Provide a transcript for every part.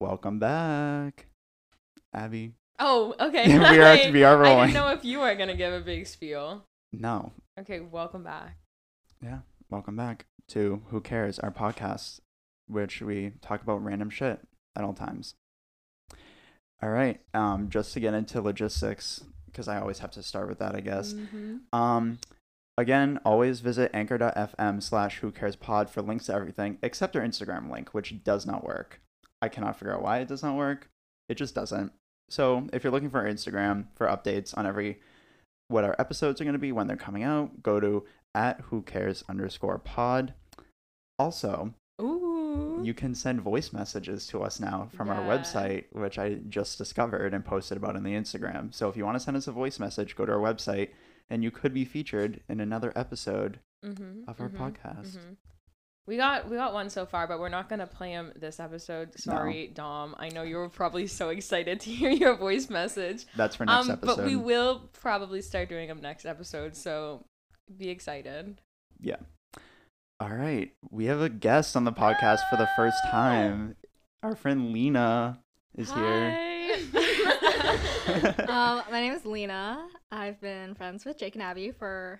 Welcome back, Abby. Oh, okay. we are we are rolling. I didn't know if you were gonna give a big spiel. No, Okay, welcome back. yeah. Welcome back to Who Cares, our podcast, which we talk about random shit at all times. All right. Um, just to get into logistics, because I always have to start with that, I guess. Mhm. Um, again, always visit anchor.fm slash who cares pod for links to everything except our Instagram link, which does not work. I cannot figure out why it does not work. It just doesn't. So if you're looking for Instagram for updates on every what our episodes are going to be when they're coming out, go to at who cares underscore pod. Also, Ooh. you can send voice messages to us now from our website, which I just discovered and posted about in the Instagram. So if you want to send us a voice message, go to our website and you could be featured in another episode Mhm, of our mhm, podcast. mhm. We got we got one so far, but we're not gonna play him this episode. Sorry, Dom. I know you were probably so excited to hear your voice message. That's for next um, episode. but we will probably start doing them next episode, so be excited. Yeah. All right. We have a guest on the podcast for the first time. Our friend Lena is here. um, my name is Lena. I've been friends with Jake and Abby for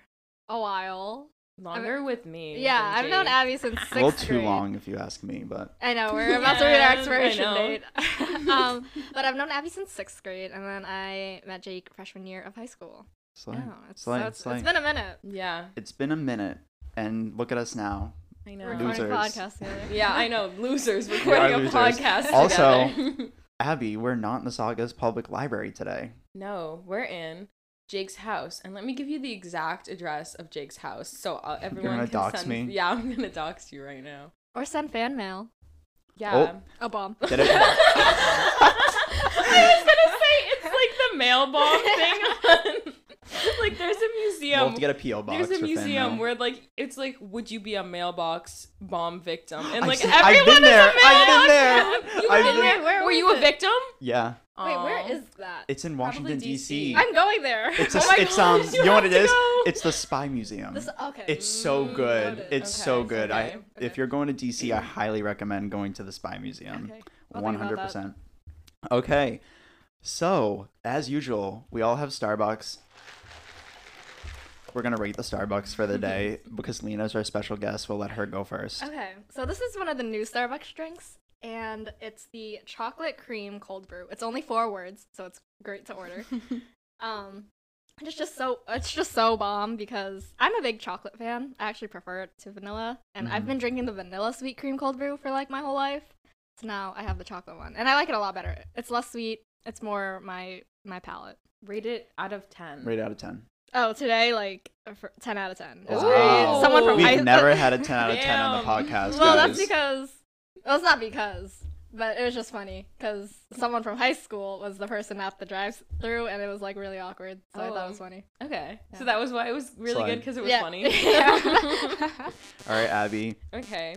a while. Longer with me. Yeah, I've known Abby since sixth A little too grade. long if you ask me, but I know we're about to read our Yeah, I expiration date. um, but I've known Abby since sixth grade, and then I met Jake freshman year of high school. slay. Yeah, it's, slay, so it's, slay. it's been a minute. Yeah, It's been a minute, and look at us now. I know. We're recording Losers. podcast together. Yeah, I know. Losers recording a losers. podcast Also- Abby, we're not in the Saga's public library today. no, we're in Jake's house, and let me give you the exact address of Jake's house, so uh, everyone gonna can dox send. me? Yeah, I'm gonna dox you right now. Or send fan mail. Yeah. A bomb. Get it? I was gonna say it's like the mail bomb thing. like there's a We'll museum. have to get a PO box. there's a museum where like it's like would you be a mailbox bomb victim and I've like seen- everyone I've been is there. a I've been there. bomb. You I've been been- there? Where Were was you a victim? Yeah, Wait, where Aw. is that? it's in Washington D.C. DC. I'm going there. It's a, Oh my it's gosh, um, you you know what have it go. It's the Spy Museum. This, okay. It's so Mm, good. noted. It's Okay, so good. I okay, if you're going to DC, I highly recommend going to the Spy Museum. Okay. I'll One think about hundred that. percent. Okay, so as usual, we all have Starbucks. We're gonna rate the Starbucks for the day because Lena's our special guest. We'll let her go first. Okay, so this is one of the new Starbucks drinks, and it's the chocolate cream cold brew. It's only four words, so it's great to order. um, and it's just so it's just so bomb because I'm a big chocolate fan. I actually prefer it to vanilla, and I've Mhm. been drinking the vanilla sweet cream cold brew for like my whole life. So now I have the chocolate one, and I like it a lot better. It's less sweet. It's more my my palate. Rate it out of ten. Rate out of ten. Oh, today like ten out of ten. It's Wow. Someone from We've high never had a ten out of ten on the podcast, well, guys. that's because well, it's not because, but it was just funny because someone from high school was the person at the drive-through, and it was like really awkward. So I thought it was Oh. funny. Okay, Yeah. so that was why it was really Slide. good because it was Yeah. funny. Yeah. All right, Abby. Okay.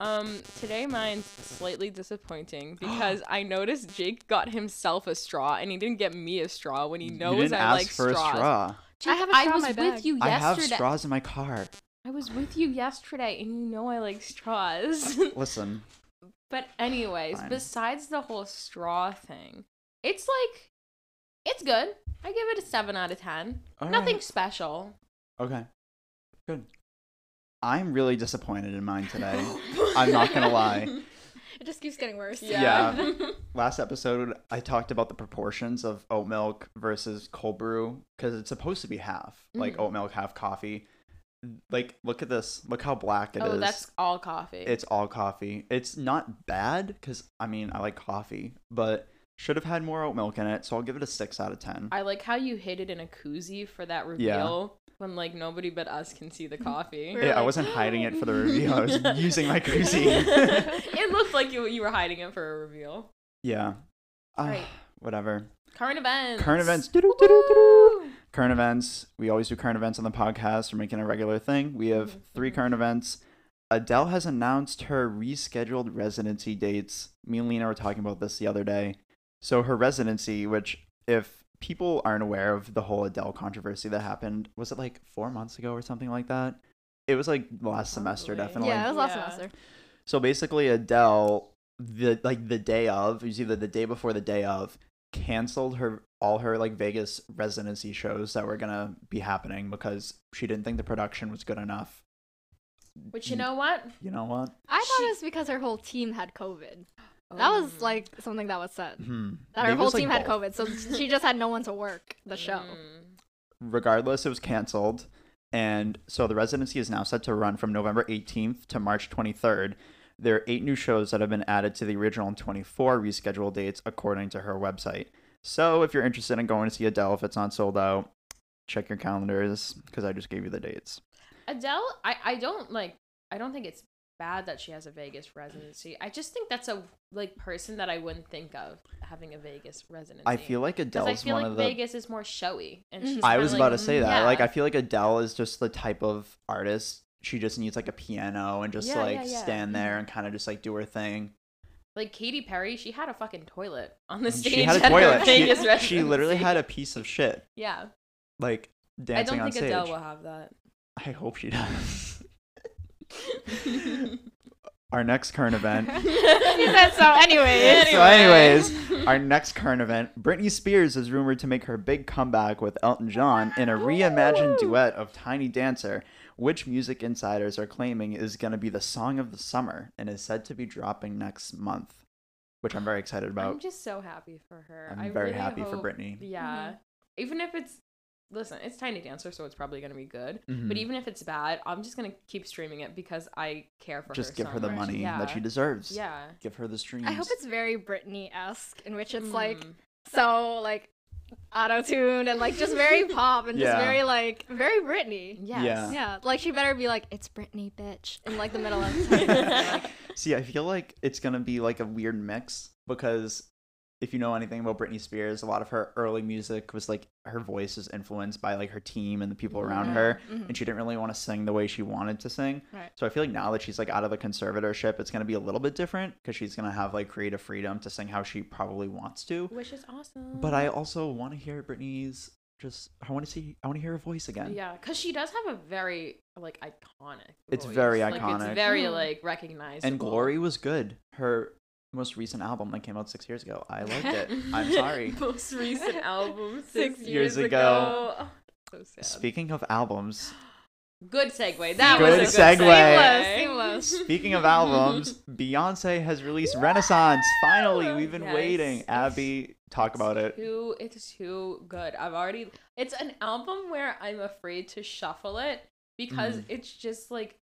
Um, today mine's slightly disappointing because I noticed Jake got himself a straw and he didn't get me a straw when he knows you knows didn't I ask like for straws. a straw. Jake, I have a straw in was my with bag. you I have straws in my car. I was with you yesterday and you know I like straws. Listen, but anyways, Fine. besides the whole straw thing, it's like it's good. I give it a 7 out of 10. All Nothing right. special. Okay, good. I'm really disappointed in mine today. I'm not gonna lie. It just keeps getting worse. Yeah. Last episode, I talked about the proportions of oat milk versus cold brew because it's supposed to be half, like Mhm. oat milk, half coffee. Like, look at this. Look how black it is. oh, that's all coffee. It's all coffee. It's not bad because I mean I like coffee, but should have had more oat milk in it. So I'll give it a six out of ten. I like how you hid it in a koozie for that reveal yeah. when like nobody but us can see the coffee. We're Yeah, I wasn't hiding it for the reveal. I was using my koozie. it looked like you you were hiding it for a reveal. yeah. Ah, Right. Whatever. Current events. Current events. Current events. We always do current events on the podcast. We're making a regular thing. We have Mhm, three current events. Adele has announced her rescheduled residency dates. Me and Lena were talking about this the other day. So her residency, which if people aren't aware of the whole Adele controversy that happened, was it like four months ago or something like that? It was like last semester, Probably. definitely. Yeah, it was last Yeah. semester. So basically, Adele the like the day of, it was either the day before the day of, canceled her all her like Vegas residency shows that were gonna be happening because she didn't think the production was good enough. But you know what? You know what? I thought She- it was because her whole team had COVID. That was Um, like something that was said. Hmm. That her Maybe it whole was, like, team had both. COVID, so she just had no one to work the show. mm. regardless, it was canceled. And so the residency is now set to run from November 18th to March 23rd. There are eight new shows that have been added to the original 24 rescheduled dates, according to her website. So if you're interested in going to see Adele, if it's not sold out, check your calendars because I just gave you the dates. Adele, I, I don't like I don't think it's bad that she has a Vegas residency. I just think that's a like person that I wouldn't think of having a Vegas residency. I feel like because Adele's I feel one like of the. Vegas is more showy, and she's. Mm-hmm. I was like- about to say that. Mm, like. I feel like Adele is just the type of artist. She just needs like a piano and just Yeah, like yeah, yeah. stand there Mhm. and kind of just like do her thing. like Katy Perry, she had a fucking toilet on the stage. She had a toilet. She, she literally had a piece of shit Yeah, like dancing on stage. I don't think. Adele will have that. I hope she does. Our next current event. She said so anyways. So, anyways, our next current event: Britney Spears is rumored to make her big comeback with Elton John in a reimagined duet of Tiny Dancer, which music insiders are claiming is going to be the song of the summer and is said to be dropping next month, which I'm very excited about. I'm just so happy for her. I'm I very really happy for hope- Britney. Yeah, even if it's listen, it's Tiny Dancer, so it's probably gonna be good. Mhm. But even if it's bad, I'm just gonna keep streaming it because I care for her. Just give so her the much. money yeah. that she deserves. Yeah. Give her the streams. I hope it's very Britney-esque, in which it's like Mm. so like auto-tuned and like just very pop and just very like very Britney. Yes. Yeah. Yeah, like she better be like, "It's Britney, bitch," in like the middle of the like, See, I feel like it's gonna be like a weird mix because if you know anything about Britney Spears, a lot of her early music was like her voice is influenced by like her team and the people around Mhm, her, mhm. and she didn't really want to sing the way she wanted to sing. Right. So I feel like now that she's like out of the conservatorship, it's gonna be a little bit different because she's gonna have like creative freedom to sing how she probably wants to. Which is awesome. But I also want to hear Britney's just. I want to see. I want to hear her voice again. Yeah, because she does have a very like iconic. It's voice. very Like, iconic. It's very Mhm. like recognizable. And Glory was good. Her most recent album that came out six years ago. I liked it. I'm sorry. Most recent album six, Six years, years ago. ago. Oh, so sad. Speaking of albums, Good segue. That Good was a good segue. segue. Seamless, seamless. Speaking of albums, Beyonce has released Renaissance. Finally, we've been Yes, waiting. Abby, talk about it. Too, it's too good. I've already. It's an album where I'm afraid to shuffle it because Mhm. it's just like,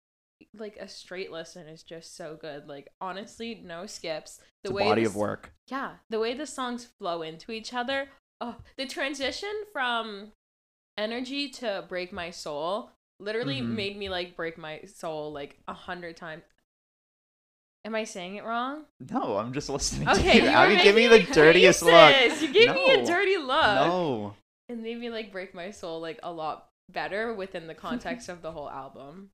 like a straight listen is just so good. Like honestly, no skips. The It's a way body this- of work. Yeah, the way the songs flow into each other. Oh, the transition from energy to break my soul literally Mhm. made me like break my soul like a hundred times. Am I saying it wrong? No, I'm just listening Okay, to you. you give me the dirtiest look. faces. You gave me a dirty look. No. It made me like break my soul like a lot better within the context of the whole album.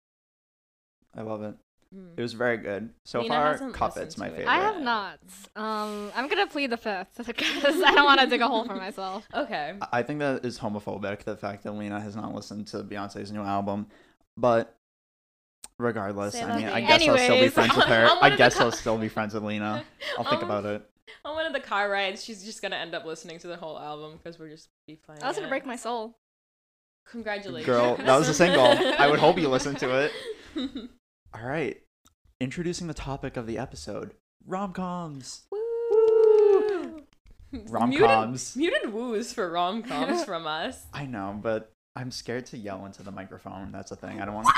I love it. Mm. It was very good. So Lena far, hasn't Cuff listened It's my favorite. I have not. Um, I'm gonna plead the fifth because I don't want to dig a hole for myself. Okay. I think that is homophobic, the fact that Lena has not listened to Beyonce's new album. But regardless, Say I that mean, I again. guess I'll still be friends with her. I guess co- I'll still be friends with Lena. I'll think On- about it. On one of the car rides, she's just gonna end up listening to the whole album because we're just be playing. I was gonna break my soul. Congratulations, Girl, that was a single. I would hope you listened to it. All right. Introducing the topic of the episode rom coms. Woo! Rom-coms. Muted, muted woos for rom coms from us. I know, but I'm scared to yell into the microphone. That's the thing. I don't want to.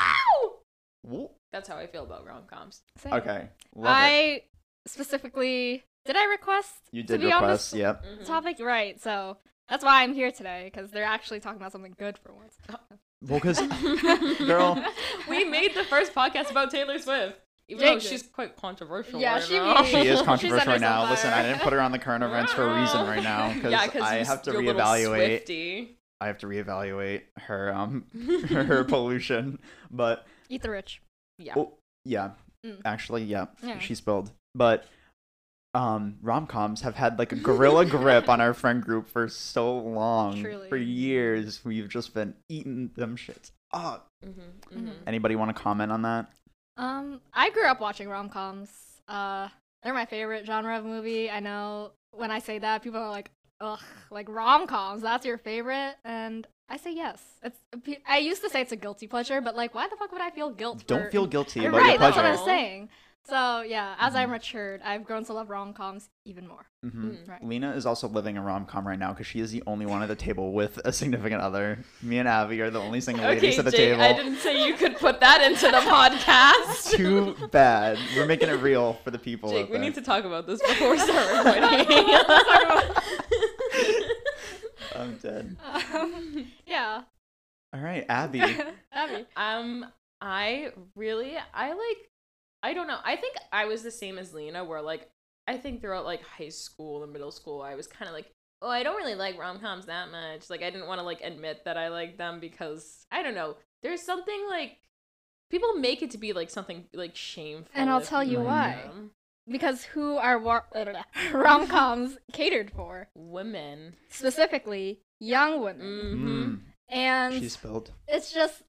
Wow! That's how I feel about rom coms. Okay. Love it. I specifically did I request You to did be on request, this yep. Mm-hmm. topic right? So that's why I'm here today because they're actually talking about something good for once. Well, because Girl. we made the first podcast about Taylor Swift. Even though Jake did. she's quite controversial. Yeah, right she now. she is controversial right under some now. Listen, I didn't put her on the current events for a reason right now because yeah, 'cause I have to you're reevaluate. I have to reevaluate her um her pollution. But Eat the rich. Yeah. oh yeah, Mm. actually yeah, Yeah. she spilled. But um rom coms have had like a gorilla grip on our friend group for so long. Truly. For years, we've just been eating them shits up. Mm-hmm, Mhm. Anybody want to comment on that? Um, I grew up watching rom coms. Uh, they're my favorite genre of movie. I know when I say that, people are like, ugh, like rom coms. That's your favorite, and I say yes. It's. I used to say it's a guilty pleasure, but like, why the fuck would I feel guilt? Don't for- feel guilty about right. your That's what. I'm saying. So yeah, as I Mhm. matured, I've grown to love rom coms even more. hmm Mm. Right. Lena is also living a rom com right now because she is the only one at the table with a significant other. Me and Abby are the only single ladies at the Jake, table. I didn't say you could put that into the podcast. Too bad. We're making it real for the people. Jake, we there. need to talk about this before we start recording. I'm dead. Um, yeah. All right, Abby. Abby. um, I really, I like, I don't know. I think I was the same as Lena, where like, I think throughout like high school and middle school, I was kind of like, oh, I don't really like rom coms that much. Like, I didn't want to like admit that I like them because I don't know. There's something like people make it to be like something like shameful. And I'll tell you why. them. Because who are war- rom coms catered for? Women. Specifically, young women. Mm-hmm. Mm, And she spilled. it's just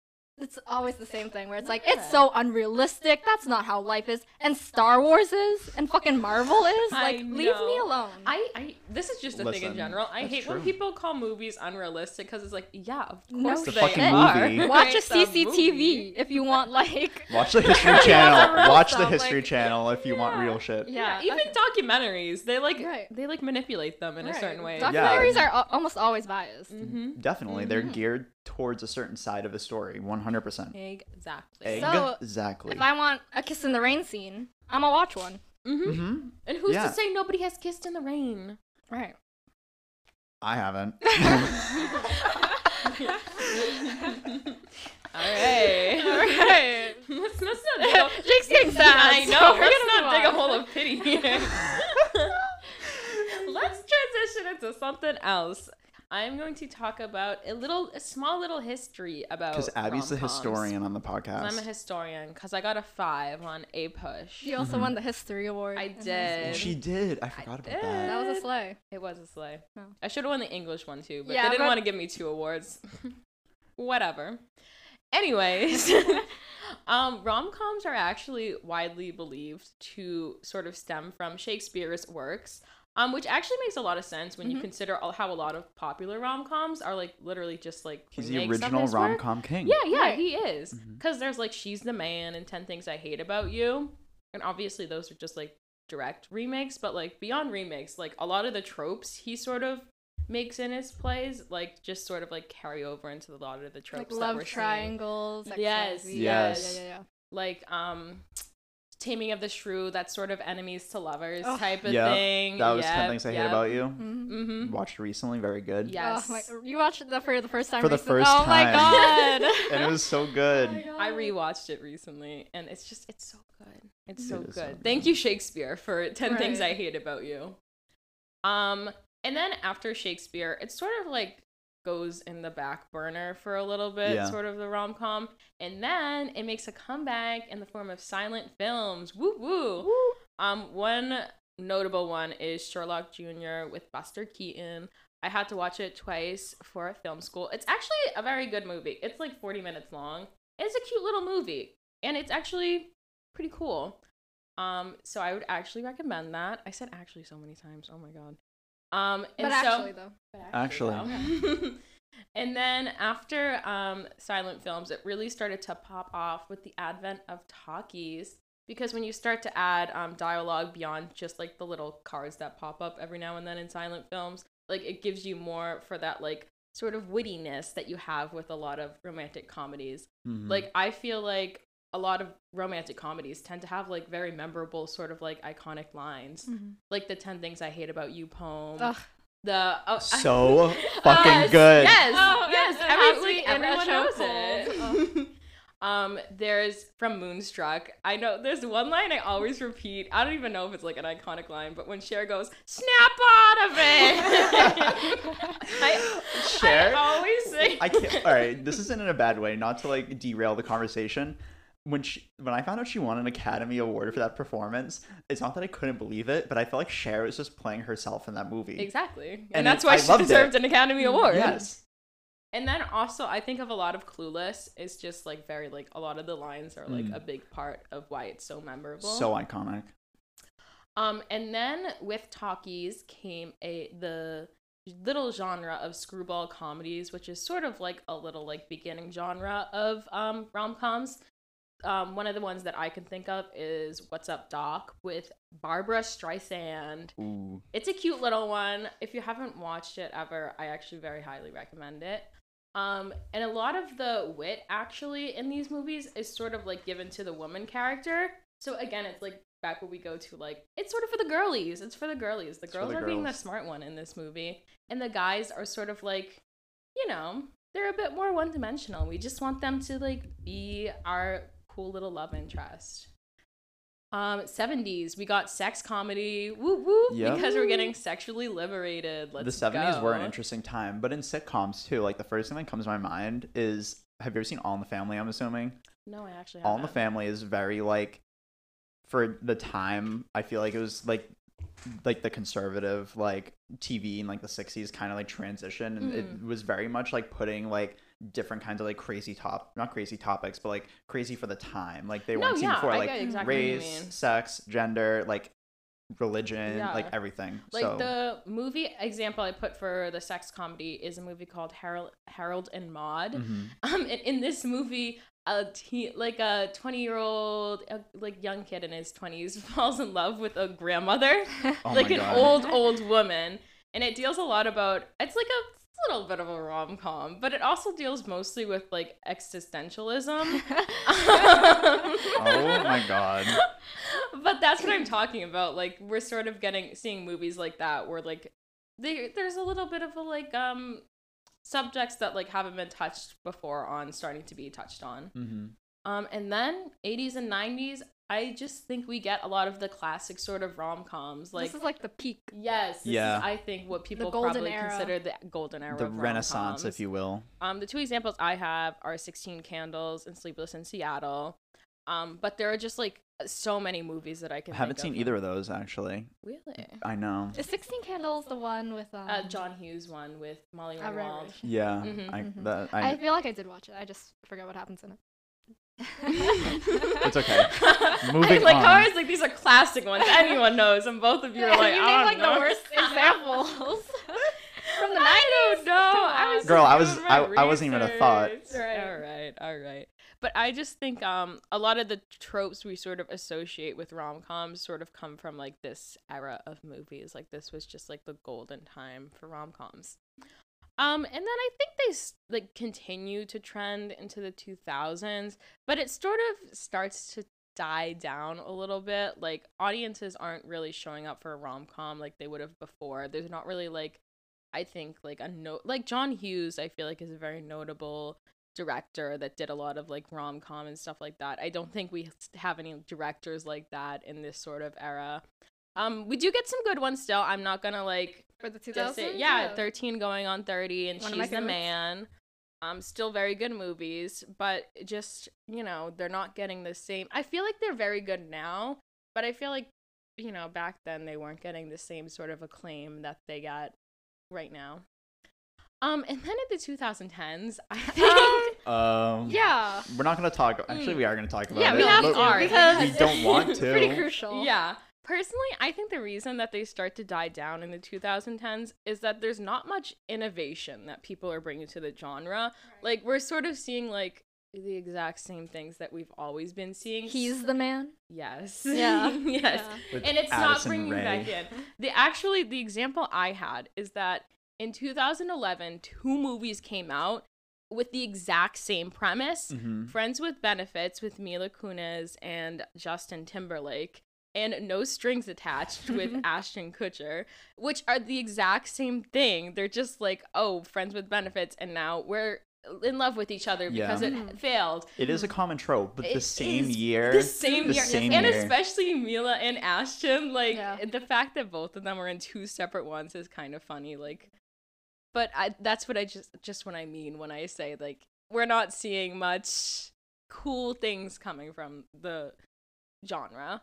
it's always the same thing where it's like Yeah. it's so unrealistic that's not how life is and star wars is and fucking marvel is like leave me alone I, I this is just a thing in general. I that's hate when people call movies unrealistic because it's like, yeah, of course shit. they are. movie. watch a It's movie. cctv if you want like Watch the History Channel. real Watch the History like- Channel if you want real shit. yeah, Yeah, even okay. documentaries, they like Right. they like manipulate them in a certain way. documentaries are al- almost always biased Mm-hmm. Definitely, they're Mhm. geared towards a certain side of the story. 100%. Exactly. So, exactly. if i want a kiss in the rain scene i'm gonna watch one Mm-hmm. hmm And who's Yeah. to say nobody has kissed in the rain? right I haven't. All right. all right let's, let's not dig a, jake's getting sad I so know. we're let's gonna not move dig a hole of pity here. let's transition into something else. I'm going to talk about a little, a small little history about. Because Abby's the rom-coms. historian on the podcast. I'm a historian because I got a five on APUSH. she also Mhm. won the history award I did. she did. I forgot about did. that. that was a slay It was a slay. Oh. I should have won the English one too, but Yeah, they didn't but- want to give me two awards. Whatever. Anyways, um, rom coms are actually widely believed to sort of stem from Shakespeare's works, um, which actually makes a lot of sense when you Mhm. consider all, how a lot of popular rom coms are like literally just like He's the original rom com king. Yeah, yeah, Right. he is. Because there's like She's the Man and 10 Things I Hate About You. And obviously, those are just like direct remakes. But like beyond remakes, like a lot of the tropes he sort of makes in his plays, like just sort of like carry over into a lot of the like tropes that love we're triangles Yes, XYZ. yes. yeah yeah yeah Like um, Taming of the Shrew, that sort of enemies to lovers Ugh. type of Yeah, thing. That was 10 Things I Hate About You. Mhm. Mm-hmm. Watched recently. Very good. Yes. Oh, my, you watched that for the first time For the recently? first oh my god And it was so good. Oh my God. I rewatched it recently, and it's just it's so good. It's so It good. is so Thank you, Shakespeare, for Ten Things I Hate About You. Um, and then after Shakespeare, it's sort of like goes in the back burner for a little bit, Yeah. sort of the rom com, and then it makes a comeback in the form of silent films. Woo woo. Um, one notable one is Sherlock Jr. with Buster Keaton. I had to watch it twice for a film school. It's actually a very good movie. It's like 40 minutes long. It's a cute little movie, and it's actually pretty cool. Um, so I would actually recommend that. I said actually so many times. Oh my god. Um, and but so, actually though but Actually. though. and then after um, silent films, it really started to pop off with the advent of talkies. Because when you start to add um, dialogue beyond just like the little cards that pop up every now and then in silent films, like it gives you more for that like sort of wittiness that you have with a lot of romantic comedies. Mhm. Like I feel like a lot of romantic comedies tend to have like very memorable sort of like iconic lines. Like the 10 things I hate about you poem. Ugh. The oh, So fucking Yes, good. Yes, Oh, yes, it- it has everyone, be in a everyone knows chokehold. it. um, there's from Moonstruck. I know there's one line I always repeat. I don't even know if it's like an iconic line, but when Cher goes, "Snap out of it," I, Cher? I always say. I can't. All right, this isn't in a bad way. Not to like derail the conversation. When she, when I found out she won an Academy Award for that performance, it's not that I couldn't believe it, but I felt like Cher was just playing herself in that movie. Exactly, and, And that's why she loved it. deserved an Academy Award. Yes. And then also, I think of a lot of Clueless is just like very like a lot of the lines are like Mm. a big part of why it's so memorable. So iconic. Um, and then with talkies came a the little genre of screwball comedies, which is sort of like a little like beginning genre of um rom coms. Um, one of the ones that I can think of is What's Up Doc with Barbra Streisand. Ooh. It's a cute little one. If you haven't watched it ever, I actually very highly recommend it. Um, and a lot of the wit actually in these movies is sort of like given to the woman character. So again, it's like back where we go to like it's sort of for the girlies. It's for the girlies. The girls the are being the smart one in this movie, and the guys are sort of like, you know, they're a bit more one dimensional. We just want them to like be our cool little love interest. Um, 70s, we got sex comedy, woo woo, Yep. because we're getting sexually liberated. Let's the 70s were an interesting time, but in sitcoms too, like the first thing that comes to my mind is have you ever seen All in the Family? I'm assuming No, I actually All in the. Family is very like for the time. I feel like it was like like the conservative like TV in like the 60s kind of like transition, and it Mm. was very much like putting like different kinds of like crazy top not crazy topics, but like crazy for the time. Like they No, weren't seen yeah, before, I like exactly race, sex, gender, like religion, Yeah. like everything. Like so the movie example I put for the sex comedy is a movie called Harold, Harold and Maude. Mhm. Um, in, in this movie, a teen, like a twenty-year-old, uh, like young kid in his twenties, falls in love with a grandmother, Oh like an old, old woman, and it deals a lot about. It's like a little bit of a rom com, but it also deals mostly with like existentialism. Oh my god. but that's what I'm talking about. Like we're sort of getting seeing movies like that where like they, there's a little bit of a like um subjects that like haven't been touched before on starting to be touched on. hmm Um and then 80s and 90s, I just think we get a lot of the classic sort of rom-coms like this is like the peak. Yes, this Yeah. is, I think what people golden probably era. consider the golden era The of Renaissance, rom-coms. if you will. Um, the two examples I have are 16 Candles and Sleepless in Seattle. Um, but there are just like so many movies that I can. I haven't think seen of. either of those actually. Really? I know. Is Sixteen Candles the one with um, Uh, John Hughes one with Molly right, Ringwald. right. Yeah, Mhm, I, mhm. that, I I, feel like I did watch it. I just forgot what happens in it. It's okay. I, Moving like on. how I was like these are classic ones anyone knows, and both of you are like you I named don't like know. the worst examples from the I don't nineties. know. I was Girl, I was- I- I wasn't even a thought. research. Right. All right, all right. But I just think um a lot of the tropes we sort of associate with rom coms sort of come from like this era of movies. Like this was just like the golden time for rom coms. Um, and then I think they like continue to trend into the 2000s, but it sort of starts to die down a little bit. Like audiences aren't really showing up for a rom com like they would have before. There's not really like I think like a note like John Hughes. I feel like is a very notable director that did a lot of like rom com and stuff like that. I don't think we have any directors like that in this sort of era. Um, we do get some good ones still. I'm not gonna like For the two just thousands. yeah, 13 going on 30 and One she's the man. Um, still very good movies, but just you know they're not getting the same. I feel like they're very good now, but I feel like you know back then they weren't getting the same sort of acclaim that they got right now. Um, and then in the 2010s, I think um, Yeah. we're not gonna talk. Actually, we are gonna talk about Yeah, it. we have to, because we don't want to. Pretty crucial. Yeah. Personally, I think the reason that they start to die down in the 2010s is that there's not much innovation that people are bringing to the genre. Like, we're sort of seeing, like, the exact same things that we've always been seeing. He's the man. Yes. Yeah. yes. Yeah. And it's not bringing Rae. back in. The actually, the example I had is that in 2011, two movies came out with the exact same premise. Mhm. Friends with Benefits with Mila Kunis and Justin Timberlake, and No Strings Attached with Ashton Kutcher, which are the exact same thing. They're just like, oh, friends with benefits, and now we're in love with each other because Yeah. it Mhm. failed. It is a common trope, but It the same year. The same the year. same and year. especially Mila and Ashton. Like, Yeah. the fact that both of them are in two separate ones is kind of funny. Like, but I, that's what I just just what I mean when I say like we're not seeing much cool things coming from the genre.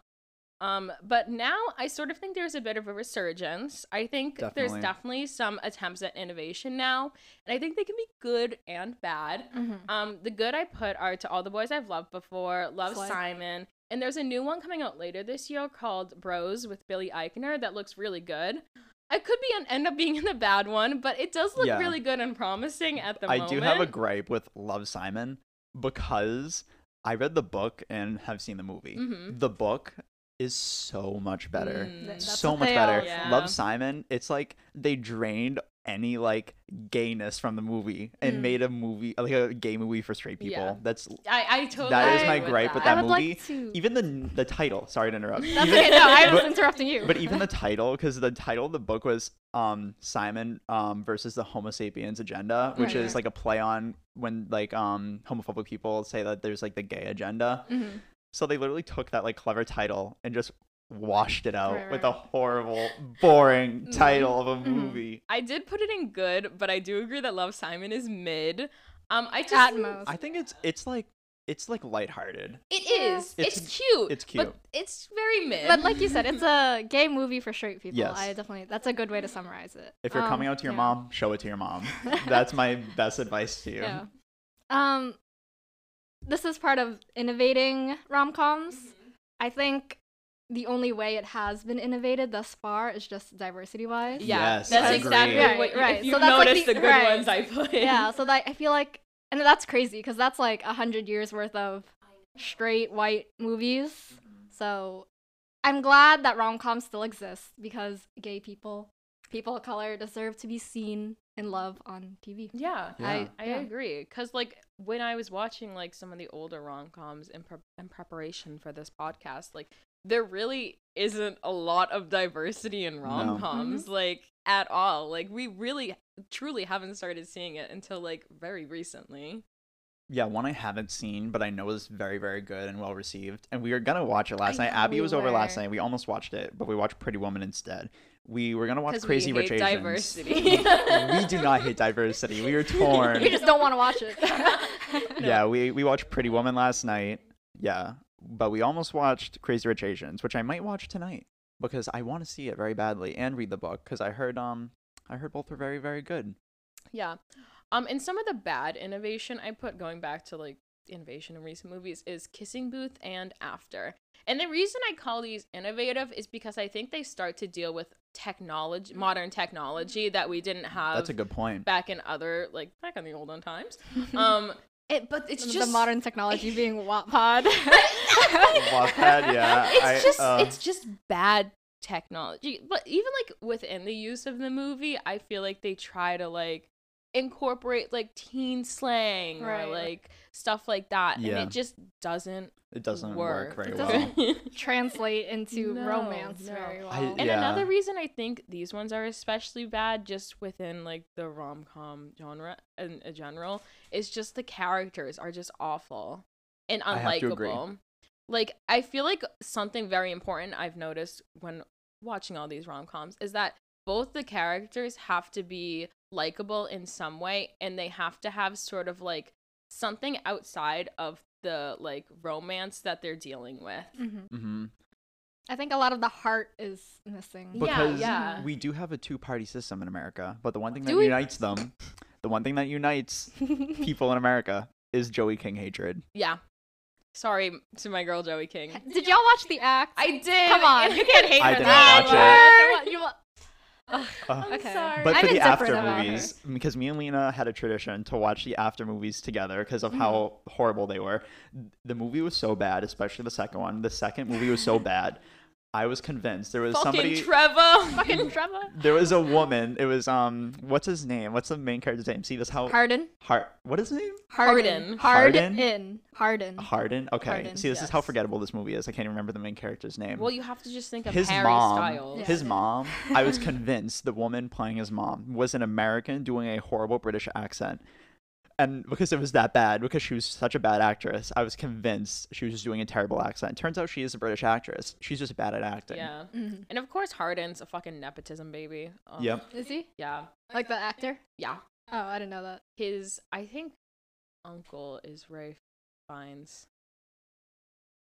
Um, but now I sort of think there's a bit of a resurgence. I think there's Definitely. definitely some attempts at innovation now, and I think they can be good and bad. Mm-hmm. Um, the good I put are to all the boys I've loved before, love Slay. Simon, And there's a new one coming out later this year called Bros with Billy Eichner that looks really good. I could be end up being in the bad one, but it does look Yeah. really good and promising at the I moment. I do have a gripe with Love Simon because I read the book and have seen the movie. Mhm. The book is so much better. Mm. So much better. Yeah. Love Simon, it's like they drained any like gayness from the movie and Mm. made a movie like a gay movie for straight people. Yeah. That's I, I totally that is agree my with gripe with that movie. like to. even the the title. Sorry to interrupt. That's even, okay. No, I was but- interrupting you. but even the title, because the title of the book was um Simon um versus the Homo sapiens agenda, which Right, is like a play on when like um homophobic people say that there's like the gay agenda. Mhm. So they literally took that like clever title and just washed it out Right, with right. a horrible, boring Mhm. title of a Mhm. movie. I did put it in good, but I do agree that Love Simon is mid. Um, I just At most. I think it's it's like it's like lighthearted. It Yeah. is. It's- It's, cute. it's But cute. it's very mid. But like you said, it's a gay movie for straight people. Yes. I definitely that's a good way to summarize it. If you're Um, coming out to your yeah. mom, show it to your mom. That's my best advice to you. Yeah. Um this is part of innovating rom-coms. Mm-hmm. I think the only way it has been innovated thus far is just diversity-wise. yeah, Yes, that's I exactly agree. what. Right, right. If you So that's like the- the, good right. ones I put. in. Yeah, so that I feel like and that's crazy because that's like a hundred years worth of straight white movies. So I'm glad that rom coms still exist because gay people, people of color, deserve to be seen and love on TV. Yeah, Yeah. I, I Yeah. agree. Cause like when I was watching like some of the older rom coms in pre- in preparation for this podcast, like there really isn't a lot of diversity in rom coms, mm-hmm. like at all. Like we really truly haven't started seeing it until like very recently. Yeah, one I haven't seen, but I know is very, very good and well received. And we were gonna watch it last I night. Abby we was over last night. We almost watched it, but we watched Pretty Woman instead. We were gonna watch Crazy Rich Asians. diversity. we do not hate diversity. We are torn. We just don't want to watch it. Yeah, we we watched Pretty Woman last night. Yeah, but we almost watched Crazy Rich Asians, which I might watch tonight because I want to see it very badly and read the book because I heard um I heard both were very very good. Yeah. Um, and some of the bad innovation I put going back to like innovation in recent movies is Kissing Booth and After. And the reason I call these innovative is because I think they start to deal with technology, modern technology that we didn't have That's a good point. back in other like back in the olden times. Um, it, but it's the just the modern technology being Wattpad. Wattpad, yeah. it's I- just uh, it's just bad technology but even like within the use of the movie i feel like they try to like incorporate like teen slang Right. or like stuff like that Yeah. and it just doesn't It doesn't work, very It well. doesn't- Translate into No, romance no. very well. I- and another reason i think these ones are especially bad just within like the rom-com genre in, in general is just the characters are just awful and I have to agree. unlikable like i feel like something very important i've noticed when watching all these rom-coms is that both the characters have to be likable in some way and they have to have sort of like something outside of the like romance that they're dealing with Mhm. hmm I think a lot of the heart is missing. Yeah, Because yeah. we do have a two-party system in America, but the one thing that Do we? unites them, the one thing that unites people in America is Joey King hatred. yeah sorry to my girl joey king Did y'all watch the act? I did. Come on, you can't hate I for did that. not watch it. You, wa- Ugh, Uh, okay. sorry. But I'm for the after about her. movies, because me and Lena had a tradition to watch the after movies together because of Mm-hmm. how horrible they were. The movie was so bad, especially the second one. The second movie was so bad. I was convinced there was fucking somebody. trevor Fucking Trevor. there was a woman. It was um. What's his name? What's the main character's name? See this how Hardin. Hart. What is his name? Hardin. Hardin? Hardin. Hardin. Hardin. Okay. Hardin, See, this is how forgettable this movie is. I can't even remember the main character's name. well you have to just think of his harry mom, styles Yeah. his mom. I was convinced the woman playing his mom was an American doing a horrible British accent, and because it was that bad, because she was such a bad actress, I was convinced she was just doing a terrible accent. Turns out she is a British actress. She's just bad at acting. yeah Mhm. and of course hardin's a fucking nepotism baby Ugh. Yep. Is he? yeah Like the actor? yeah Oh, I didn't know that. his i think uncle is Ralph fiennes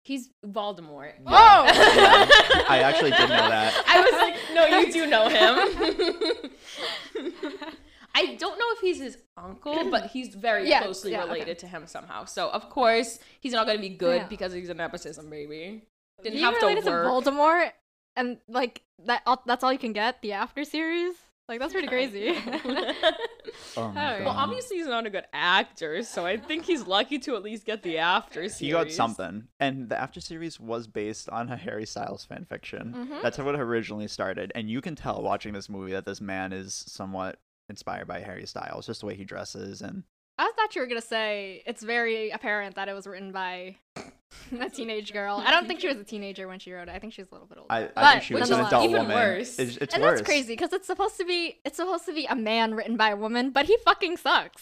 he's voldemort Whoa! Yeah, I actually did know that. i was like no you do know him I don't know if he's his uncle, but he's very Yeah, closely yeah, okay. related to him somehow. So of course he's not gonna be good Yeah. because he's a nepotism baby. Didn't He have to related work. Voldemort, and like that—that's all you can get. The after series. Like that's pretty crazy. Oh well, obviously he's not a good actor, so I think he's lucky to at least get the after series. He got something, and the after series was based on a Harry Styles fan fiction. Mhm. That's how it originally started, and you can tell watching this movie that this man is somewhat inspired by Harry Styles, just the way he dresses and I thought you were gonna say it's very apparent that it was written by a teenage girl. I don't think she was a teenager when she wrote it. I think she was a little bit older. I, I But think she was an adult Even woman. worse. It's, it's and worse. that's crazy because it's supposed to be it's supposed to be a man written by a woman, but he fucking sucks.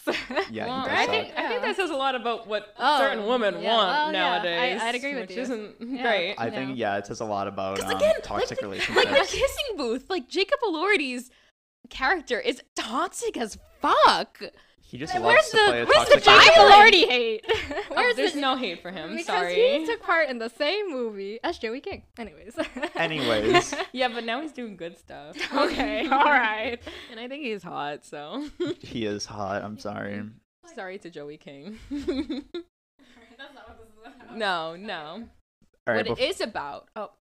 Yeah, Well, he I does think suck. I think that says a lot about what Oh, certain women yeah, want well, yeah, I- nowadays. I'd agree with which you. isn't Yeah. great. I think yeah, it says a lot about um, again, toxic like, relationships. like the kissing booth, like Jacob Elordi's character is toxic as fuck. he just Where's loves to the play a where's the toxic Jacob violence? Elordi hate? Oh, there's the no hate for him. because sorry. he took part in the same movie as Joey King. Anyways. Anyways. yeah, but now he's doing good stuff. okay. All right. And I think he's hot, so he is hot. I'm sorry. sorry to Joey King. no, no. All right, what bef- it is about. Oh.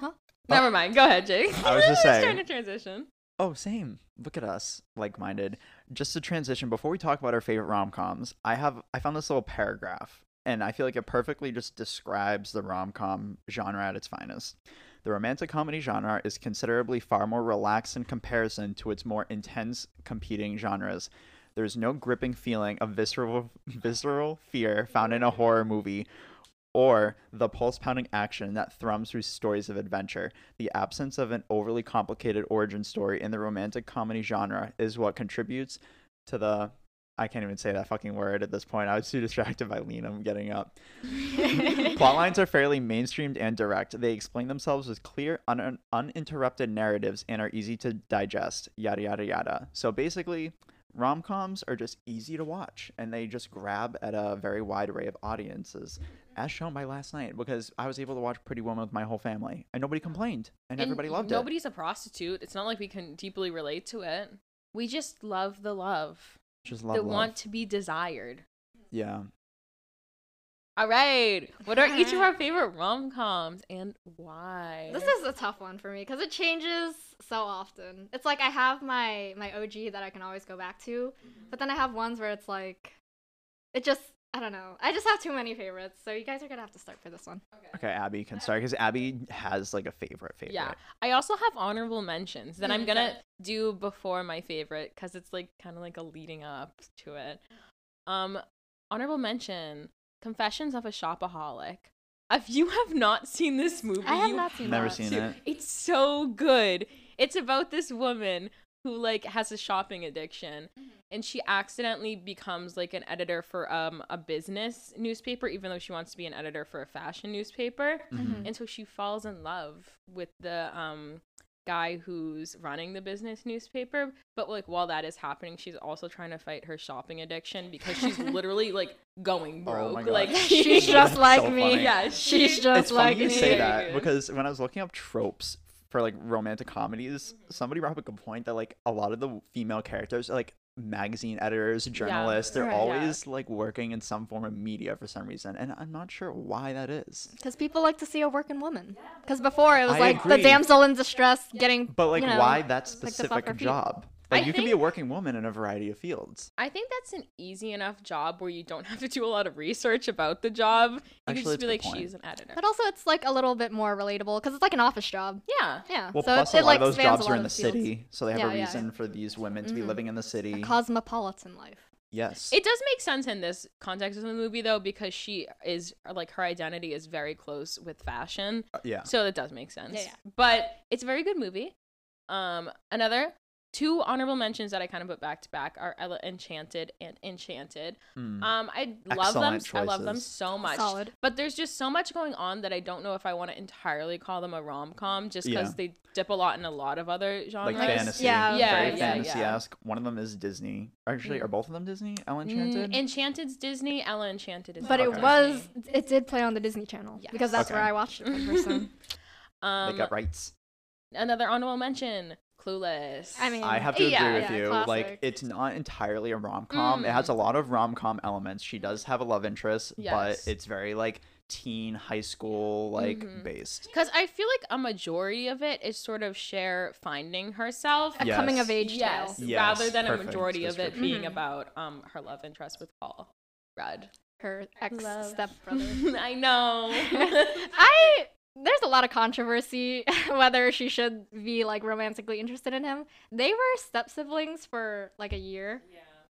Huh? Never mind. Go ahead, Jake. I was just saying. trying to transition. Oh, same. Look at us, like-minded. Just to transition before we talk about our favorite rom-coms, I have I found this little paragraph, and I feel like it perfectly just describes the rom-com genre at its finest. The romantic comedy genre is considerably far more relaxed in comparison to its more intense competing genres. There is no gripping feeling of visceral visceral fear found in a horror movie or the pulse pounding action that thrums through stories of adventure. The absence of an overly complicated origin story in the romantic comedy genre is what contributes to the. I can't even say that fucking word at this point. I was too distracted by Lena getting up. Plot lines are fairly mainstreamed and direct. They explain themselves with clear, un- uninterrupted narratives and are easy to digest. Yada, yada, yada. So basically, rom coms are just easy to watch and they just grab at a very wide array of audiences, as shown by last night, because I was able to watch Pretty Woman with my whole family and nobody complained and, everybody loved it. Nobody's a prostitute. It's not like we can deeply relate to it. We just love the love. Just love, that love. want to be desired. Yeah. All right. What are each of our favorite rom coms and why? This is a tough one for me because it changes so often. It's like I have my my OG that I can always go back to, but then I have ones where it's like, it just I don't know. I just have too many favorites, so you guys are gonna have to start for this one. Okay, Abby can start because Abby has like a favorite favorite. Yeah. I also have honorable mentions that I'm Mm, gonna do before my favorite because it's like kind of like a leading up to it. Um, honorable mention: Confessions of a Shopaholic. If you have not seen this movie, I have you not seen Never that. seen to. it. It's so good. It's about this woman who like has a shopping addiction and she accidentally becomes like an editor for um a business newspaper even though she wants to be an editor for a fashion newspaper. Mhm. And so she falls in love with the um guy who's running the business newspaper. But like while that is happening, she's also trying to fight her shopping addiction because she's literally like going Oh broke. my God. like She's just like so me. funny. yeah, She's just it's funny like you me. say that because when I was looking up tropes for like romantic comedies, mm-hmm. somebody brought up a good point that like a lot of the female characters are like magazine editors, journalists. They're Right, yeah. always like working in some form of media for some reason, and I'm not sure why that is. Because people like to see a working woman. Because before it was I like agree. the damsel in distress getting. But like, you know, why that like specific fuck her feet. I Like, you can be a working woman in a variety of fields. I think that's an easy enough job where you don't have to do a lot of research about the job. You Actually, can just be like, that's a good she's an editor. But also, it's like a little bit more relatable because it's like an office job. yeah. Yeah. Well, so plus it, a it, lot like of those jobs are in the fields. city, so they have Yeah, a yeah. reason for these women to be Mhm. living in the A city. cosmopolitan life. yes. It does make sense in this context of the movie though, because she is like her identity is very close with fashion. Uh, yeah. So it does make sense. Yeah, yeah. But it's a very good movie. Um, another two honorable mentions that I kind of put back to back are Ella Enchanted and Enchanted. Hmm. Um, I love them. Excellent I love them so much. Solid. But there's just so much going on that I don't know if I want to entirely call them a rom com, just because Yeah. they dip a lot in a lot of other genres. like fantasy. Yeah. Yeah, very yeah, yeah. fantasy-esque. One of them is Disney. Actually, are Mm. both of them Disney? Ellen Mm, Enchanted? Enchanted's Disney. Ella Enchanted is But it was, it did play on the Disney Channel Yes. because that's where I watched it for the first time. um, they got rights. another honorable mention Clueless. I mean, I have to yeah, agree with yeah, you. Like it's not entirely a rom com. It has a lot of rom com elements. She does have a love interest, Yes. but it's very like teen, high school like Mhm. based. Because I feel like a majority of it is sort of Cher finding herself. a Yes. coming of age Yes, tale. Yes, rather than a majority of it description. being Mhm. about um her love interest with Paul Rudd. Her ex stepbrother I know. I there's a lot of controversy whether she should be like romantically interested in him. They were step siblings for like a year,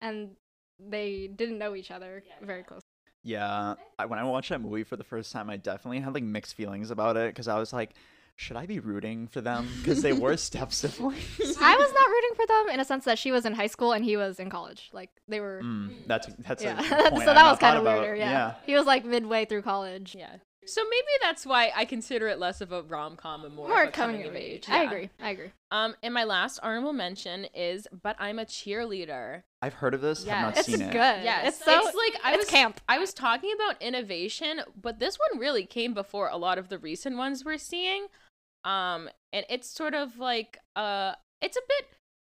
and they didn't know each other very close. Yeah, I, when I watched that movie for the first time, I definitely had like mixed feelings about it because I was like, should I be rooting for them because they were step siblings? I was not rooting for them in a sense that she was in high school and he was in college. Like they were. Mm, that's that's Yeah, a so good point that I've was kind of about. weirder. Yeah. he was like midway through college. yeah. So maybe that's why I consider it less of a rom com and more, More of a coming, of age. I Yeah. agree. I agree. Um, and my last honorable mention is "But I'm a Cheerleader." I've heard of this, have not It's seen good. it. Yes, it's so it's like I it's was camp. I was talking about innovation, but this one really came before a lot of the recent ones we're seeing. Um, and it's sort of like uh, it's a bit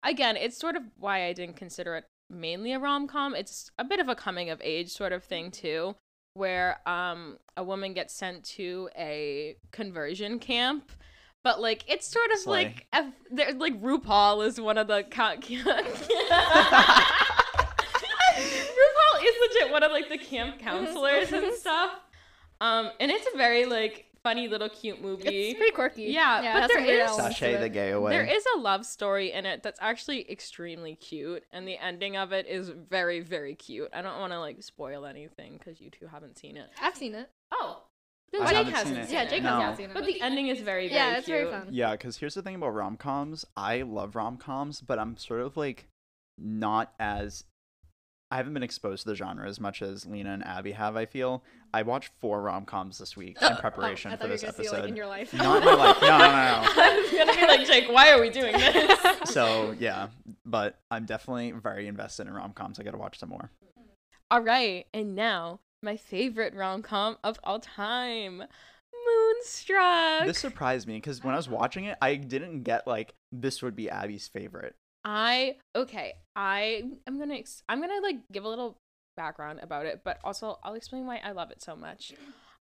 again, it's sort of why I didn't consider it mainly a rom com. It's a bit of a coming of age sort of thing too, where um a woman gets sent to a conversion camp. But like it's sort of Slay. like F- there, like RuPaul is one of the ca- RuPaul is legit one of like the camp counselors and stuff. Um, and it's a very like funny little cute movie. It's pretty quirky. Yeah, yeah but it has there some weird is- elements to Sashay the gay away. There is a love story in it that's actually extremely cute, and the ending of it is very, very cute. I don't want to like spoil anything because you two haven't seen it. I've seen it. Oh, then I Jake hasn't seen it. Yeah. Jake No. hasn't seen it. But the ending is very, very yeah, it's cute. very fun. Yeah, because here's the thing about rom coms. I love rom coms, but I'm sort of like not as. I haven't been exposed to the genre as much as Lena and Abby have. I feel I watched four rom coms this week in oh, preparation oh, for this gonna see, episode. like, in your life. Not in my life. No, no, no. I was gonna be like, Jake, why are we doing this? So yeah, but I'm definitely very invested in rom coms. I gotta watch some more. All right, and now my favorite rom com of all time, Moonstruck. This surprised me because when I was watching it, I didn't get like this would be Abby's favorite. I okay. I am gonna ex- I'm gonna like give a little background about it, but also I'll explain why I love it so much.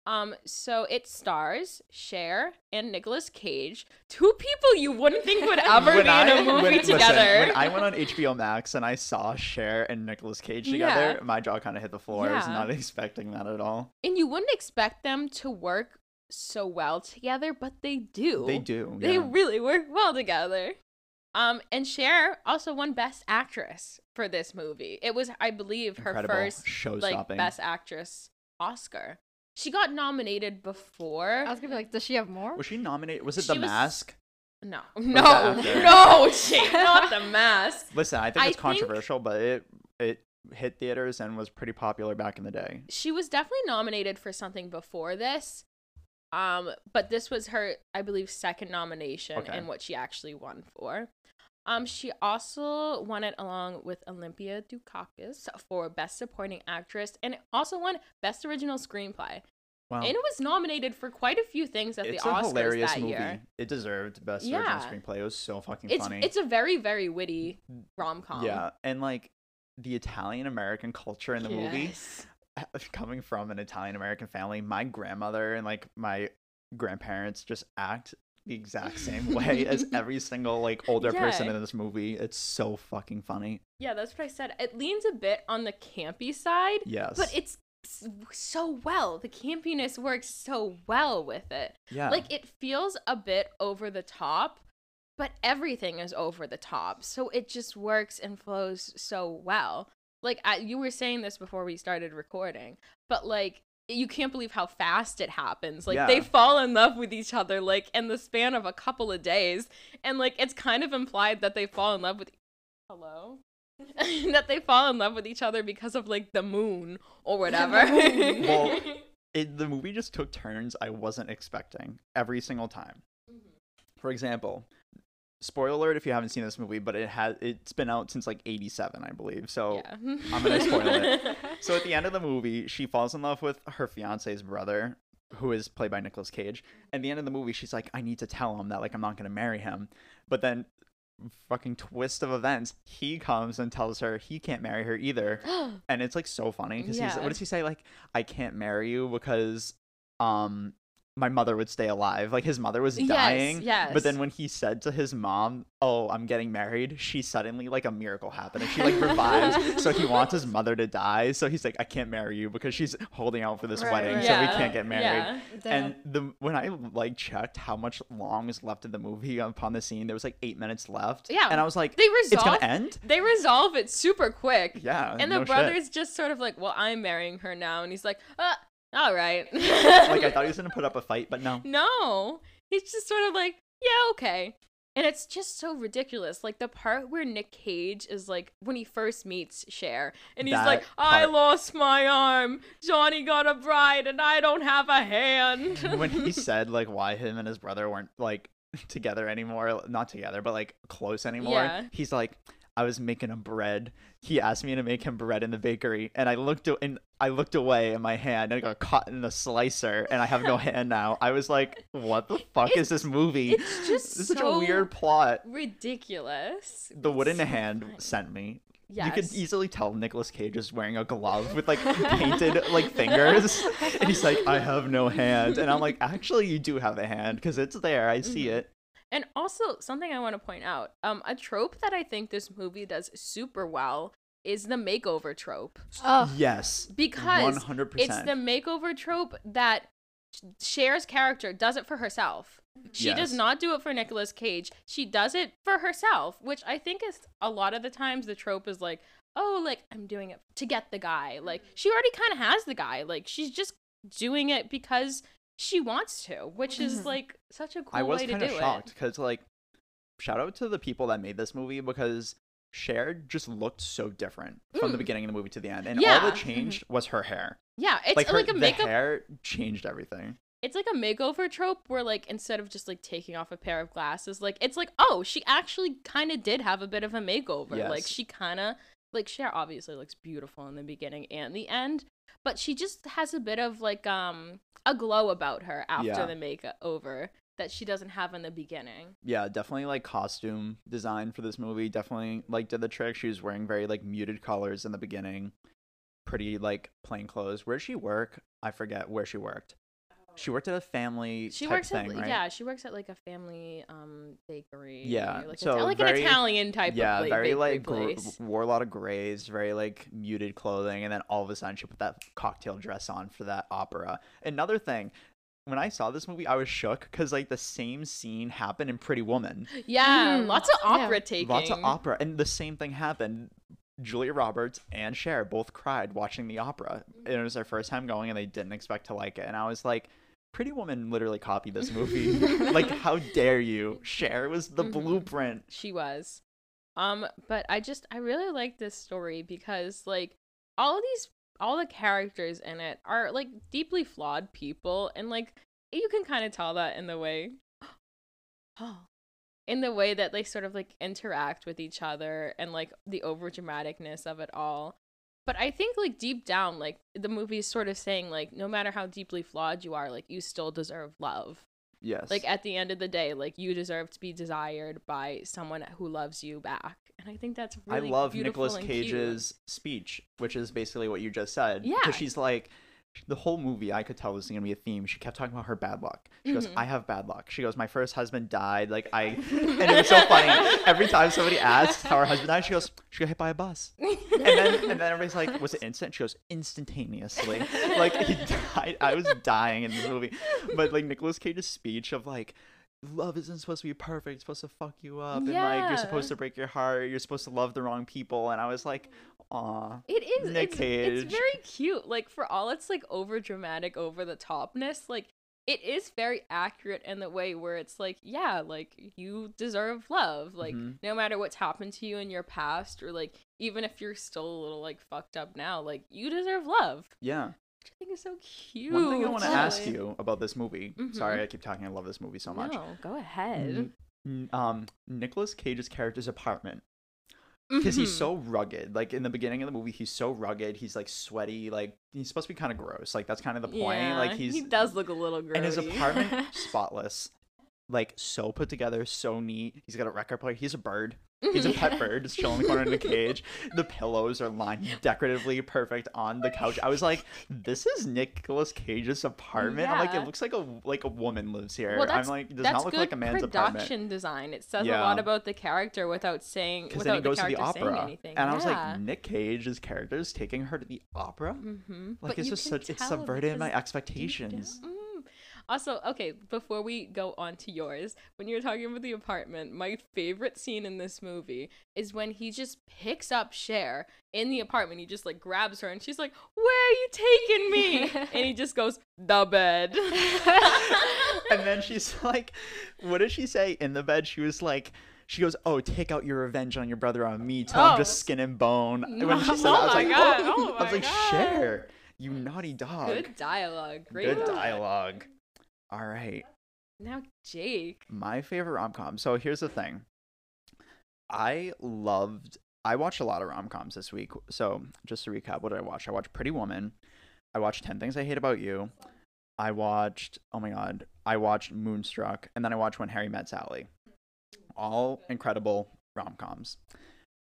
Um, so it stars Cher and Nicolas Cage, two people you wouldn't think would ever be I- in a movie when- listen, together. when I went on HBO Max and I saw Cher and Nicolas Cage together, Yeah. my jaw kind of hit the floor. I was Yeah. not expecting that at all. and you wouldn't expect them to work so well together, but they do. They do. They yeah. really work well together. Um, and Cher also won Best Actress for this movie. It was, I believe, her Incredible. first like. Best Actress Oscar. She got nominated before. I was gonna be like, does she have more? Was she nominated? Was it She The was- Mask? No, no, no, Jake, not the mask. Listen, I think I it's think- controversial, but it it hit theaters and was pretty popular back in the day. She was definitely nominated for something before this. Um, but this was her, I believe, second nomination Okay. and what she actually won for. Um, she also won it along with Olympia Dukakis for Best Supporting Actress, and also won Best Original Screenplay. Wow. And it was nominated for quite a few things at it's the a Oscars hilarious that movie. year. It deserved best Yeah. original screenplay. It was so fucking It's funny. it's a very very witty rom com. yeah, and like the Italian American culture in the movie, coming from an Italian American family, my grandmother and like my grandparents just act the exact same way as every single like older person in this movie. It's so fucking funny. Yeah, that's what I said. It leans a bit on the campy side, Yes. but it's so well. The campiness works so well with it. yeah. Like it feels a bit over the top, but everything is over the top. So it just works and flows so well. Like I, you were saying this before we started recording, but like you can't believe how fast it happens. Like Yeah. they fall in love with each other like in the span of a couple of days, and like it's kind of implied that they fall in love with. Hello. that they fall in love with each other because of like the moon or whatever. Well, it, the movie just took turns I wasn't expecting every single time. Mm-hmm. For example, spoiler alert if you haven't seen this movie, but it has it's been out since like 87, I believe. So yeah. I'm gonna spoil it. So at the end of the movie, she falls in love with her fiance's brother, who is played by Nicolas Cage. At the end of the movie, she's like, I need to tell him that like I'm not gonna marry him. But then fucking twist of events, he comes and tells her he can't marry her either. And it's like so funny because he's what does he say? Like, I can't marry you because um my mother would stay alive. Like his mother was dying. yes. But then when he said to his mom, Oh, I'm getting married, she suddenly like a miracle happened and she like revives. so he wants his mother to die. So he's like, I can't marry you because she's holding out for this Right, wedding, right. so we can't get married. yeah. And the when I like checked how much long is left in the movie upon the scene, there was like eight minutes left. Yeah. And I was like, They resolve it's gonna end? they resolve it super quick. Yeah. And no the shit. brother's just sort of like, well, I'm marrying her now. And he's like, uh, all right. like I thought he was gonna put up a fight, but no. No. He's just sort of like, yeah, okay. And it's just so ridiculous. Like the part where Nick Cage is like when he first meets Cher and he's That like, I part. lost my arm. Johnny got a bride and I don't have a hand. when he said like why him and his brother weren't like together anymore, not together, but like close anymore. Yeah. He's like, I was making him bread. He asked me to make him bread in the bakery, and I looked and I looked away in my hand, and I got caught in the slicer, and I have no hand now. I was like, what the fuck is this movie? it's just This is such a weird plot. ridiculous. The wooden so hand funny. sent me. Yes. You could easily tell Nicolas Cage is wearing a glove with like painted like fingers, and he's like, "I have no hand," and I'm like, "Actually, you do have a hand because it's there. I see Mhm. it." And also something I want to point out, um, a trope that I think this movie does super well is the makeover trope. Oh, Yes, Because 100%. It's the makeover trope that Cher's character does it for herself. She does not do it for Nicolas Cage. She does it for herself, which I think is a lot of the times the trope is like, oh, like I'm doing it to get the guy. Like she already kind of has the guy. Like she's just doing it because she wants to, which is Mhm. like such a cool I was way to kind do of it. shocked because like, shout out to the people that made this movie because Cher just looked so different from the Mm. beginning of the movie to the end, and all Yeah. that changed was her hair. Yeah, it's like like, her, a the makeup. hair changed everything. It's like a makeover trope where like instead of just like taking off a pair of glasses, like it's like oh she actually kind of did have a bit of a makeover. Like Yes. she kind of like Cher obviously looks beautiful in the beginning and the end, but she just has a bit of like um a glow about her after Yeah. the makeover that she doesn't have in the beginning. Yeah, definitely like costume design for this movie. Definitely like did the trick. She was wearing very like muted colors in the beginning, pretty like plain clothes. Where did she work? I forget where she worked. She worked at a family She type works thing, at right? yeah, she works at like a family um bakery. Yeah, like, so Ita- like very- an Italian type yeah, of like, very like gr- wore a lot of grays, very like muted clothing, and then all of a sudden she put that cocktail dress on for that opera. Another thing, when I saw this movie, I was shook because like the same scene happened in Pretty Woman. Yeah, Mhm. lots of Yeah. opera taking. Lots of opera, and the same thing happened. Julia Roberts and Cher both cried watching the opera. And it was their first time going, and they didn't expect to like it. And I was like, Pretty Woman literally copied this movie. like, how dare you? Cher was the Mhm. blueprint. She was. Um, but I just I really like this story because like all of these all the characters in it are like deeply flawed people and like you can kind of tell that in the way oh in the way that they sort of like interact with each other and like the over dramaticness of it all. But I think like deep down like the movie is sort of saying like no matter how deeply flawed you are like you still deserve love. Yes. Like at the end of the day, like you deserve to be desired by someone who loves you back. And I think that's really I love nicholas and cute. Cage's speech, which is basically what you just said. Yeah. Because she's like, the whole movie, I could tell this is gonna be a theme. She kept talking about her bad luck. She goes, Mhm. "I have bad luck." She goes, "My first husband died." Like I, and it was so funny. Every time somebody asks how her husband died, she goes, "She got hit by a bus." And then, and then everybody's like, "Was it instant?" She goes, "Instantaneously." Like he died. I was dying in this movie. But like Nicolas Cage's speech of like. Love isn't supposed to be perfect. It's supposed to fuck you up, and like you're supposed to break your heart. You're supposed to love the wrong people, and I was like, "Aw, It is. Nick it's, Cage. it's very cute. Like for all its like over dramatic, over the topness, like it is very accurate in the way where it's like, yeah, like you deserve love. Like Mhm. no matter what's happened to you in your past, or like even if you're still a little like fucked up now, like you deserve love. yeah." Which I think is so cute. One thing I want to ask you about this movie. Mhm. Sorry, I keep talking. I love this movie so much. No, go ahead. N- um, Nicolas Cage's character's apartment because he's Mhm. so rugged. Like in the beginning of the movie, he's so rugged. He's like sweaty. Like he's supposed to be kind of gross. Like that's kind of the point. Yeah, like he's he does look a little gross. and his apartment spotless. like so put together, so neat. He's got a record player. He's a bird. He's a pet bird, just chilling in the corner in a cage. The pillows are lined decoratively perfect on the couch. I was like, "This is Nicolas Cage's apartment." I'm like, "It looks like a like a woman lives here." Well, I'm like, "Does not look like a man's production apartment." design. It says a lot about the character without saying Because without then he goes the to the opera, anything. and I was like, "Nick Cage's character is taking her to the opera." Mm-hmm. Like it's just such it's subverted my expectations. Mm. Also, okay, before we go on to yours, when you're talking about the apartment, my favorite scene in this movie is when he just picks up Cher in the apartment. He just like grabs her and she's like, Where are you taking me? and he just goes, The bed. and then she's like, what did she say in the bed? She was like, she goes, "Oh, take out your revenge on your brother on me till I'm Oh. just skin and bone." When she said Oh that, I was oh my like, God, "Oh!" oh I was like, God. "Cher, you naughty dog." Good dialogue. Great. Good dialogue. dialogue. All right, Now, Jake. my favorite rom com. So here's the thing. I loved. I watched a lot of rom coms this week. So just to recap, what did I watch? I watched Pretty Woman. I watched Ten Things I Hate About You. I watched. Oh my god. I watched Moonstruck, and then I watched When Harry Met Sally. All incredible rom coms.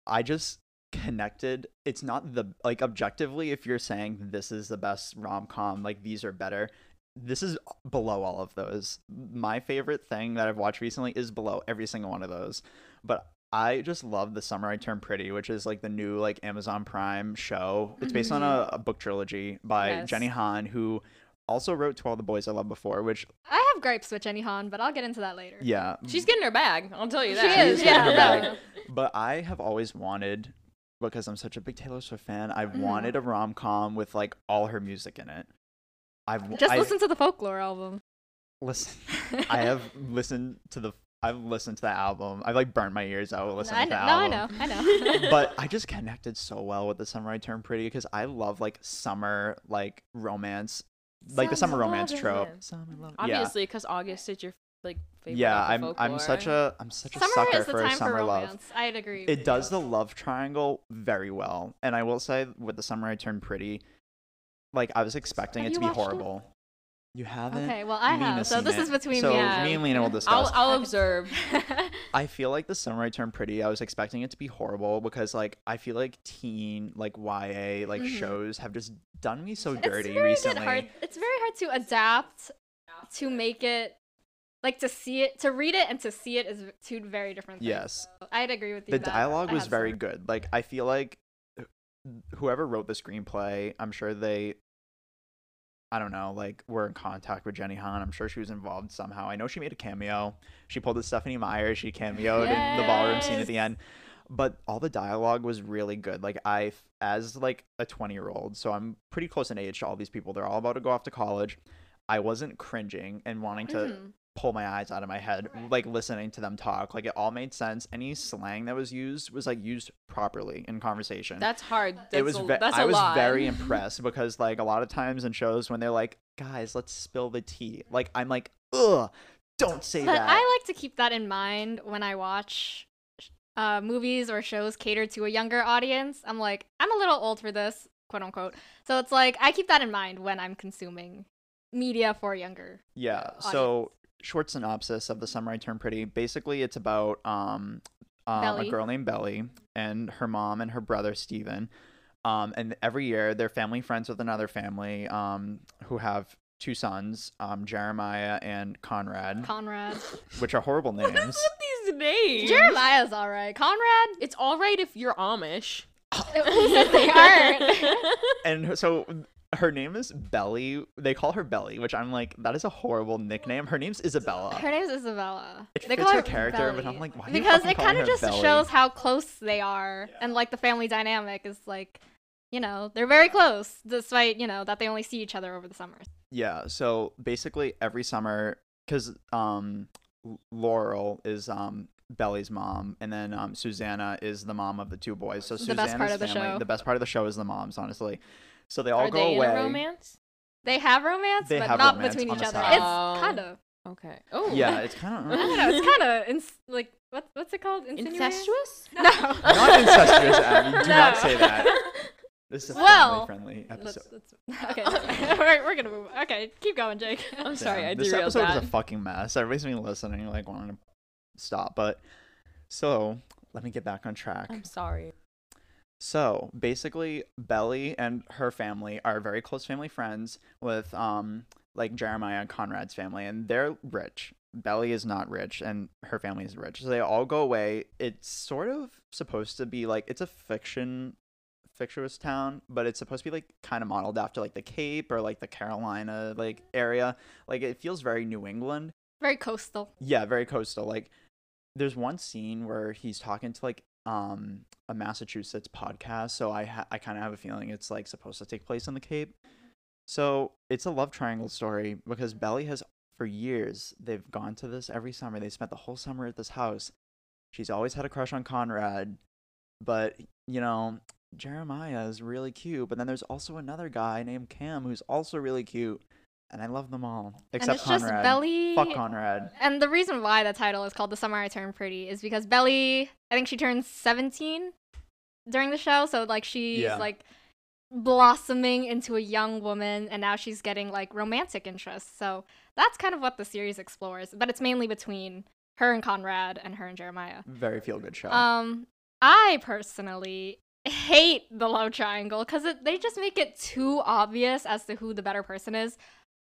I just connected. It's not the like objectively. If you're saying this is the best rom com, like these are better. This is below all of those. My favorite thing that I've watched recently is below every single one of those. But I just love The Summer I Turned Pretty, which is like the new like Amazon Prime show. It's based on a, a book trilogy by Yes. Jenny Han, who also wrote To All the Boys I Loved Before, which I have gripes with Jenny Han, but I'll get into that later. yeah, She's getting her bag. I'll tell you that. She that. is, She's getting her yeah. bag. But I have always wanted, because I'm such a big Taylor Swift fan, I've Mhm. wanted a rom com with like all her music in it. I've Just I, listen to the folklore album. listen. I have listened to the. I've listened to the album. I've like burned my ears out listening I to know, the no, I know, I know. but I just connected so well with the summer I turned pretty because I love like summer like romance, like the summer Summer romance trope. Summer love. Obviously, because August is your like favorite. yeah, yeah. I'm I'm such a I'm such a summer sucker for time summer for love. romance. I'd agree. It with does you. the love triangle very well, and I will say with the summer I turned pretty, like I was expecting Have it to be watched it? horrible. You haven't. Okay, well I Lena's have. So this it. is between so me Yeah. me and Lena will I'll discuss. I'll observe. I feel like the summer I turned pretty. I was expecting it to be horrible because like I feel like teen like YA like Mhm. shows have just done me so it's dirty very recently. Good hard. It's very hard to adapt to make it like to see it to read it and to see it is two very different things. Yes. So I'd agree with you. the that dialogue was very good. Like I feel like wh- whoever wrote the screenplay, I'm sure they I don't know, like were in contact with Jenny Han. I'm sure she was involved somehow. I know she made a cameo. She pulled a Stephenie Meyer. She cameoed in the ballroom scene at the end. But all the dialogue was really good. Like I, as like a 20 year old, so I'm pretty close in age to all these people. They're all about to go off to college. I wasn't cringing and wanting to Mhm. Pull my eyes out of my head like listening to them talk like it all made sense any slang that was used was like used properly in conversation That's hard. That's it was a, ve- i was lot. very impressed because like a lot of times in shows when they're like guys let's spill the tea like i'm like ugh don't say But that I like to keep that in mind when I watch uh, movies or shows catered to a younger audience. I'm like, I'm a little old for this, quote unquote. So it's like I keep that in mind when I'm consuming media for younger. yeah so short synopsis of the summer i turned pretty basically it's about um, um a girl named belly and her mom and her brother steven um and every year they're family friends with another family um who have two sons um jeremiah and conrad Conrad. which are horrible names What's with these names? Jeremiah's all right. Conrad. It's all right if you're Amish. Who said they aren't? and so her name is belly they call her belly which i'm like that is a horrible nickname her name's isabella Her name's Isabella. It they fits call her her character, but Belly. I'm like, why because it kind of just Belly? shows how close they are, and like the family dynamic is like, you know, they're very close, despite you know that they only see each other over the summers. Yeah, so basically every summer, because um, Laurel is um Belly's mom, and then um Susanna is the mom of the two boys. So The Susanna's best part of the family, show. the best part of the show is the moms, honestly. So they all Are go they away. in a romance? They have romance, They but have not romance between each other. side. It's Oh. kind of. Okay. Oh. Yeah, it's kind I don't of know. It's kind of ins- like what what's it called? Incestuous. No. not incestuous. Abby. Do not say that. This is a Well, family-friendly Let's, episode. let's, okay, we're, we're gonna move. On. Okay, keep going, Jake. I'm sorry, Damn, I this derailed episode that. is a fucking mess. Everybody's been listening, like wanting to stop. But so let me get back on track. I'm sorry. So basically, Belly and her family are very close family friends with um like Jeremiah and Conrad's family, and they're rich. Belly is not rich, and her family is rich. So they all go away. It's sort of supposed to be like it's a fiction fictitious town, but it's supposed to be like kind of modeled after like the Cape or like the Carolina like area. Like it feels very New England. Very coastal. Yeah, very coastal. Like there's one scene where he's talking to like um a Massachusetts podcast, so I ha- I kind of have a feeling it's like supposed to take place in the Cape. So, it's a love triangle story because Belly has for years they've gone to this every summer. They spent the whole summer at this house. She's always had a crush on Conrad, but you know, Jeremiah is really cute, but then there's also another guy named Cam who's also really cute, and I love them all except and it's Conrad. just Belly. Fuck Conrad. And the reason why the title is called The Summer I Turned Pretty is because Belly, I think she turns 17 during the show. So, like, she's Yeah. like blossoming into a young woman, and now she's getting like romantic interests. So, that's kind of what the series explores. But it's mainly between her and Conrad and her and Jeremiah. Very feel good show. Um, I personally hate the love triangle because they just make it too obvious as to who the better person is.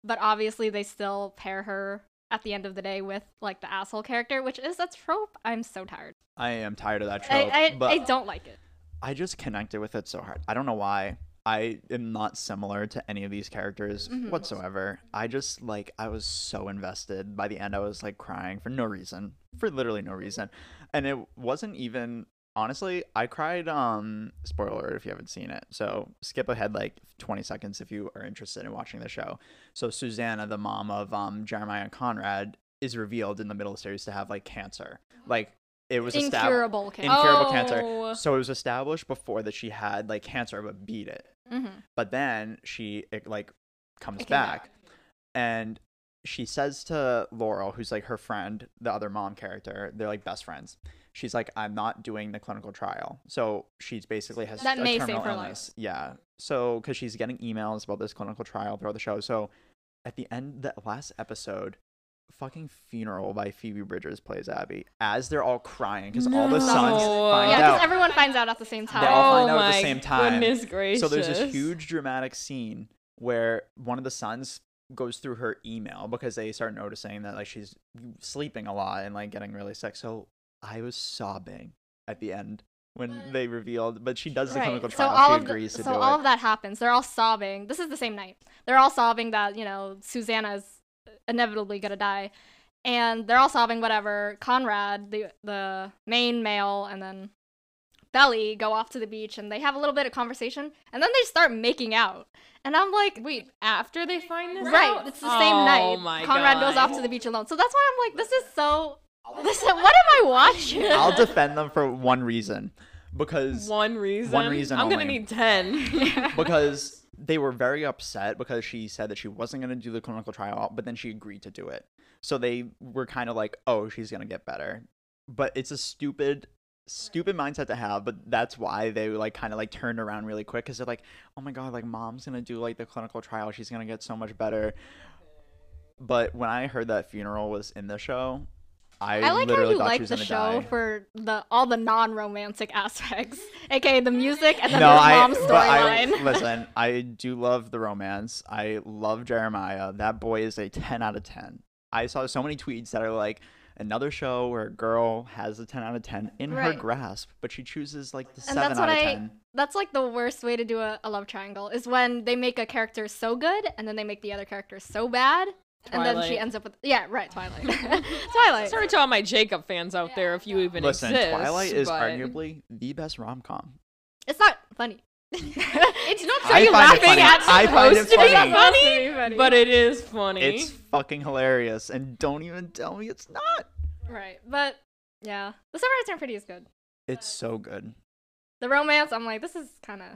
But obviously, they still pair her at the end of the day with like the asshole character, which is a trope. I'm so tired. I am tired of that trope, I, but I don't like it. I just connected with it so hard. I don't know why. I am not similar to any of these characters Mhm. whatsoever. I just like I was so invested. By the end I was like crying for no reason. For literally no reason. And it wasn't even honestly, I cried um spoiler alert if you haven't seen it. So skip ahead like 20 seconds if you are interested in watching the show. So Susanna, the mom of um Jeremiah and Conrad, is revealed in the middle of the series to have like cancer. Like it was Incurable cancer. incurable cancer. Oh. So it was established before that she had like cancer but beat it. hmm But then she it, like comes back, back. and she says to Laurel, who's like her friend, the other mom character, they're like best friends. She's like, I'm not doing the clinical trial. So she's basically has That a may save terminal her life. illness. Yeah. So because she's getting emails about this clinical trial throughout the show. So at the end, the last episode, fucking funeral by Phoebe Bridgers plays Abby as they're all crying because all the sons find Yeah, out. because everyone finds out at the same time. They all find oh out at the oh same time. Goodness gracious. So there's this huge dramatic scene where one of the sons goes through her email because they start noticing that like she's sleeping a lot and like getting really sick. So I was sobbing at the end when they revealed, but she does the clinical So all she of the, to so do all it. of that happens. They're all sobbing. This is the same night. They're all sobbing that you know Susanna's inevitably gonna die, and they're all sobbing. Whatever. Conrad, the the main male, and then Belly go off to the beach, and they have a little bit of conversation, and then they start making out. And I'm like, Wait, after they find this right? out? It's the same oh night. My Conrad goes off to the beach alone. So that's why I'm like, this is so. This what am I watching? I'll defend them for one reason because One reason. One reason I'm gonna only. need ten. because they were very upset because she said that she wasn't going to do the clinical trial, but then she agreed to do it. So they were kind of like, "Oh, she's going to get better." But it's a stupid stupid mindset to have, but that's why they like kind of like turned around really quick cuz they're like, "Oh my god, like mom's going to do like the clinical trial. She's going to get so much better." But when I heard that funeral was in the show, I, I like how you like the show die. for the all the non-romantic aspects, aka the music and then no, the I, mom but I storyline. listen. I do love the romance. I love Jeremiah. That boy is a ten out of ten. I saw so many tweets that are like another show where a girl has a ten out of ten in her grasp, but she chooses like the And seven that's out what of I- ten. That's like the worst way to do a, a love triangle is when they make a character so good and then they make the other character so bad, and then she ends up with yeah, right, Twilight, Twilight. Sorry to all my Jacob fans out there, if you even Listen, exist. Twilight is but- arguably the best rom com. It's not funny. It's not. I Are you find it laughing funny. at I find it supposed to be funny. funny? funny. But it is funny. It's fucking hilarious, and don't even tell me it's not. right, but yeah, the summer I turned pretty is good. It's so good. The romance, I'm like, this is kind of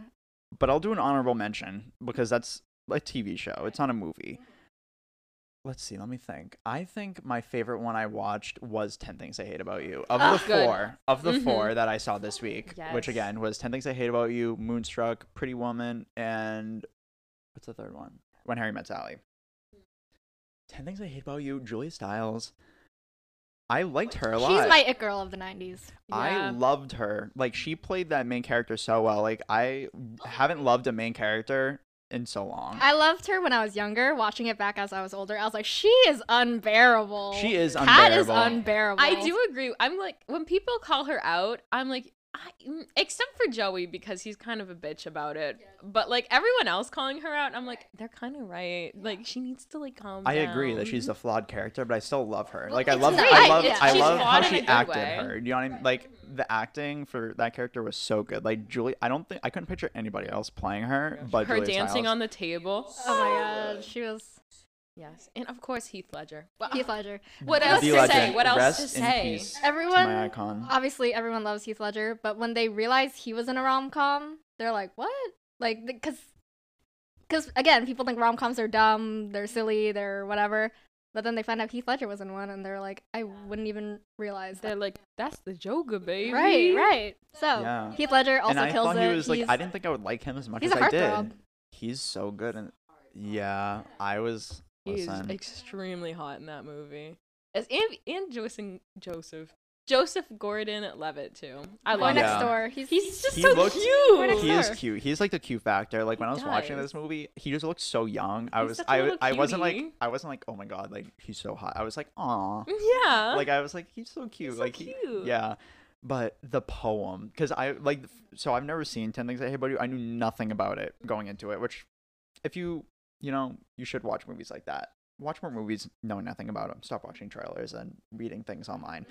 But I'll do an honorable mention because that's a TV show. It's not a movie. Let's see, let me think. I think my favorite one I watched was 10 Things I Hate About You. Of Oh, the good. four, of the Mhm. four that I saw this week, which again was 10 Things I Hate About You, Moonstruck, Pretty Woman, and what's the third one? When Harry Met Sally. 10 Things I Hate About You, Julia Stiles. I liked her a lot. She's my it girl of the 90s. I loved her. Like she played that main character so well. Like I haven't loved a main character in so long. I loved her when I was younger. Watching it back as I was older, I was like, she is unbearable. She is Kat is unbearable. unbearable. I do agree. I'm like when people call her out, I'm like, I, mm, except for Joey because he's kind of a bitch about it. But like everyone else calling her out, I'm like, they're kind of right. Like she needs to like calm I down. agree that she's a flawed character, but I still love her. Like I love, not- I I- love, yeah, I she's love how flawed in a she acted way. her. You know what I mean? Like the acting for that character was so good. Like Julie, I don't think I couldn't picture anybody else playing her, but her Julia dancing Stiles. on the table. Oh my god, she was Yes, and of course Heath Ledger. Well, Heath Ledger. What else The to legend. say? What else Rest to in say? peace. to Everyone, my icon. obviously, everyone loves Heath Ledger, but when they realize he was in a rom com, they're like, what? Like, because, because again, people think rom coms are dumb, they're silly, they're whatever. But then they find out Heath Ledger was in one, and they're like, I wouldn't even realize They're that. like, that's the Joker, baby. Right, right. So Yeah. Heath Ledger also and I kills thought it. he was like, I didn't think I would like him as much he's as a I did. heartthrob. He's so good, and yeah, I was. He is Listen, extremely hot in that movie. As and, and Joseph Joseph Joseph Gordon Levitt too. I Boy love next Yeah. him. door. He's He's just He so looks- Boy Next cute. he is Door. cute. He's like the cute factor. Like when I He was watching does. this movie, he just looked so young. I He's was, such a I, little I wasn't like, cutie. I wasn't like, oh my god, like he's so hot. I was like, aw. Yeah. like I was like, he's so cute. so like he, cute. yeah. But the poem, because I like, so I've never seen Ten Things I Hate About You. I knew nothing about it going into it. Which, if you, you know, you should watch movies like that. Watch more movies knowing nothing about them. Stop watching trailers and reading things online.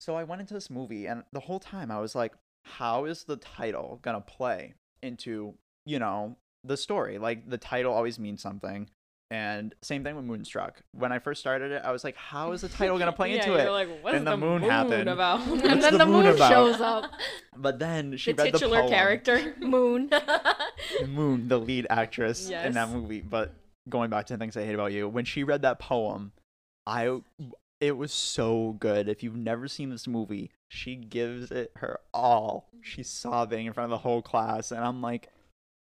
So I went into this movie, and the whole time I was like, how is the title gonna play into, you know, the story? Like the title always means something. And same thing with Moonstruck. When I first started it, I was like, how is the title gonna play yeah, into you're it? like, what is And the the moon moon, happened. about? and What's then the the moon moon shows up. But then she the read titular the poem. character. Moon. Moon, the lead actress in that movie. But going back to the things I hate about you, when she read that poem, I it was so good. If you've never seen this movie, she gives it her all. She's sobbing in front of the whole class, and I'm like,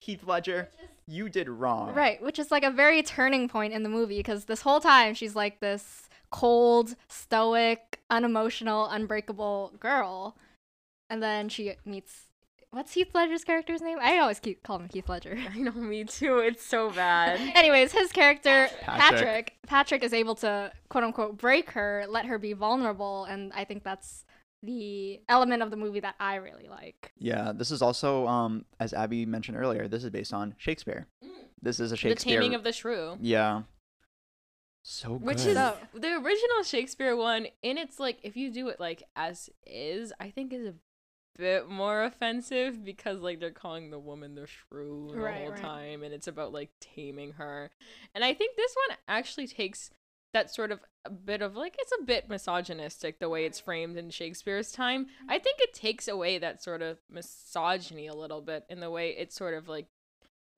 Heath Ledger, you did wrong. Right, which is like a very turning point in the movie because this whole time she's like this cold, stoic, unemotional, unbreakable girl. And then she meets what's Heath Ledger's character's name? I always keep calling him Heath Ledger. I know, me too. It's so bad. Anyways, his character Patrick. Patrick. Patrick is able to quote unquote break her, let her be vulnerable, and I think that's the element of the movie that I really like. Yeah, this is also, um, as Abby mentioned earlier, this is based on Shakespeare. This is a Shakespeare. the Taming of the Shrew. yeah. So good. Which is So- the original Shakespeare one, and it's like if you do it like as is, I think is a bit more offensive because like they're calling the woman the shrew the Right, whole right. time, and it's about like taming her. And I think this one actually takes that sort of a bit of like it's a bit misogynistic the way it's framed in Shakespeare's time. Mm-hmm. I think it takes away that sort of misogyny a little bit in the way it sort of like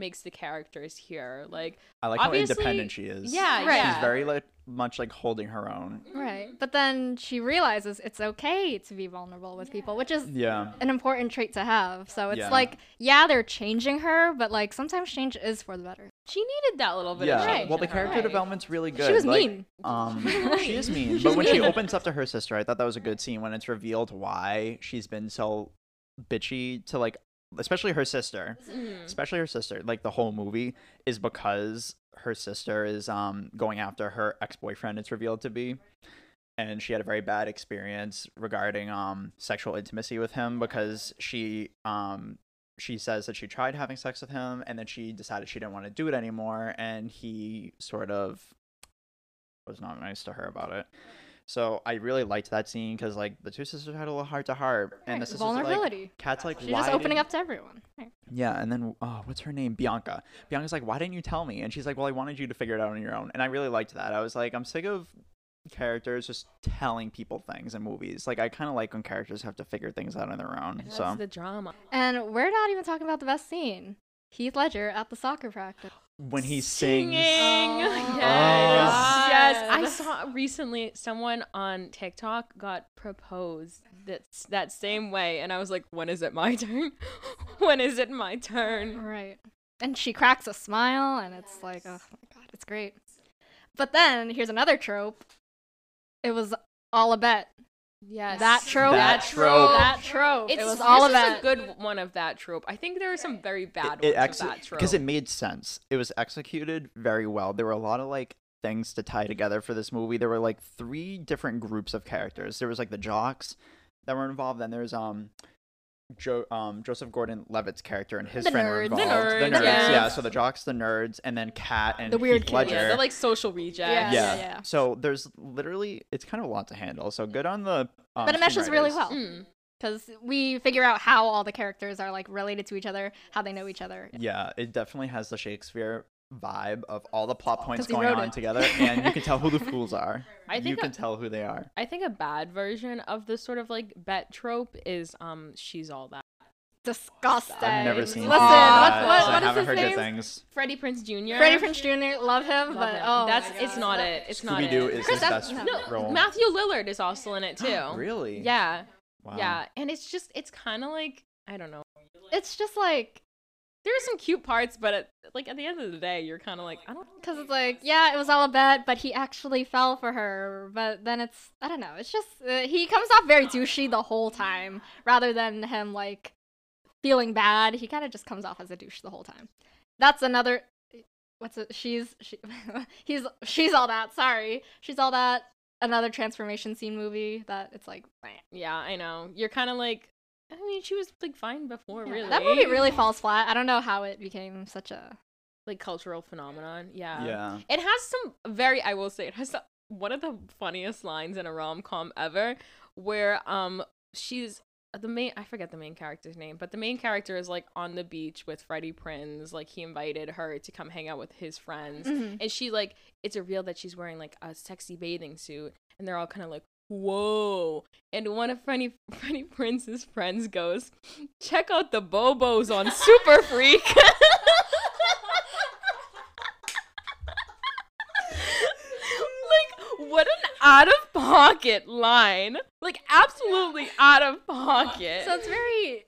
makes the characters here. Like I like how independent she is. yeah, Right. She's very like much like holding her own. Right. But then she realizes it's okay to be vulnerable with people, which is Yeah. an important trait to have. So it's Yeah. like, yeah, they're changing her, but like sometimes change is for the better. she needed that little bit of Yeah. change Well, the character life. development's really good. She was like, mean. Um, she is mean, but when she opens up to her sister, I thought that was a good scene when it's revealed why she's been so bitchy to like, especially her sister, Mhm. especially her sister. Like the whole movie is because her sister is um going after her ex boyfriend. It's revealed to be. And she had a very bad experience regarding um sexual intimacy with him because she um she says that she tried having sex with him and then she decided she didn't want to do it anymore and he sort of was not nice to her about it. So I really liked that scene because like the two sisters had a little heart to heart and the Right, sisters were like Vulnerability. Kat's like She's just opening up to everyone. Right. yeah, and then oh, what's her name? Bianca. Bianca's like, why didn't you tell me? And she's like, well, I wanted you to figure it out on your own. And I really liked that. I was like, I'm sick of characters just telling people things in movies. Like I kind of like when characters have to figure things out on their own. That's So the drama. And we're not even talking about the best scene. Heath Ledger at the soccer practice. When he sings. Singing. Oh, yes. Yes. I saw recently someone on TikTok got proposed that that same way, and I was like, when is it my turn? when is it my turn? Right. And she cracks a smile, and it's like, oh my god, it's great. But then here's another trope. It was all a bet. Yes. That trope. That trope. That trope. It's it was this all a is a good one of that trope. I think there are some very bad it, it ones of that trope. because it made sense. It was executed very well. There were a lot of like things to tie together for this movie. There were like three different groups of characters. There was like the jocks that were involved. Then there's um. Jo- um, Joseph Gordon-Levitt's character and his The friend were nerds. involved. The nerds, yeah. yes. So the jocks, the nerds, and then Kat and The weird Heath kids. Ledger. yeah, they're like social rejects. Yeah, yeah. yeah. So there's literally it's kind of a lot to handle. So good on the. Um, but it meshes really well Mm. because we figure out how all the characters are like related to each other, how they know each other. Yeah, it definitely has the Shakespeare vibe of all the plot points going on it. together, and you can tell who the fools are. I think you can a- tell who they are. I think a bad version of this sort of like bet trope is um she's all that. Disgusting. I've never seen. Listen, that, what, what, so I what is haven't his heard name? good things. Freddie Prinze Jr. Freddie Prinze Jr. Love him, Love but him. oh, that's it's God. not it. It's not Scooby Doo it. is Chris his Evans- best no, role. Matthew Lillard is also in it too. really? Yeah, Wow. yeah, and it's just it's kind of like I don't know. It's just like There are some cute parts, but at, like at the end of the day, you're kind of like I don't. Because it's like, yeah, it was all a bet, but he actually fell for her. But then it's, I don't know, it's just, uh, he comes off very douchey the whole time, rather than him, like, feeling bad. He kind of just comes off as a douche the whole time. That's another, what's it, she's, she, he's, she's all that, sorry. She's all that, another transformation scene movie that it's like. Yeah, I know. You're kind of like. I mean, she was like fine before, Yeah, really. That movie really falls flat. I don't know how it became such a, like cultural phenomenon. Yeah. Yeah. It has some very, I will say, it has some, one of the funniest lines in a rom com ever, where um she's the main. I forget the main character's name, but the main character is like on the beach with Freddie Prinze. Like he invited her to come hang out with his friends, Mhm. and she like it's a real that she's wearing like a sexy bathing suit, and they're all kind of like. Whoa! And one of Freddie Freddie Prinze's friends goes, "Check out the Bobos on Super Freak." like what an out of pocket line like absolutely out of pocket So it's very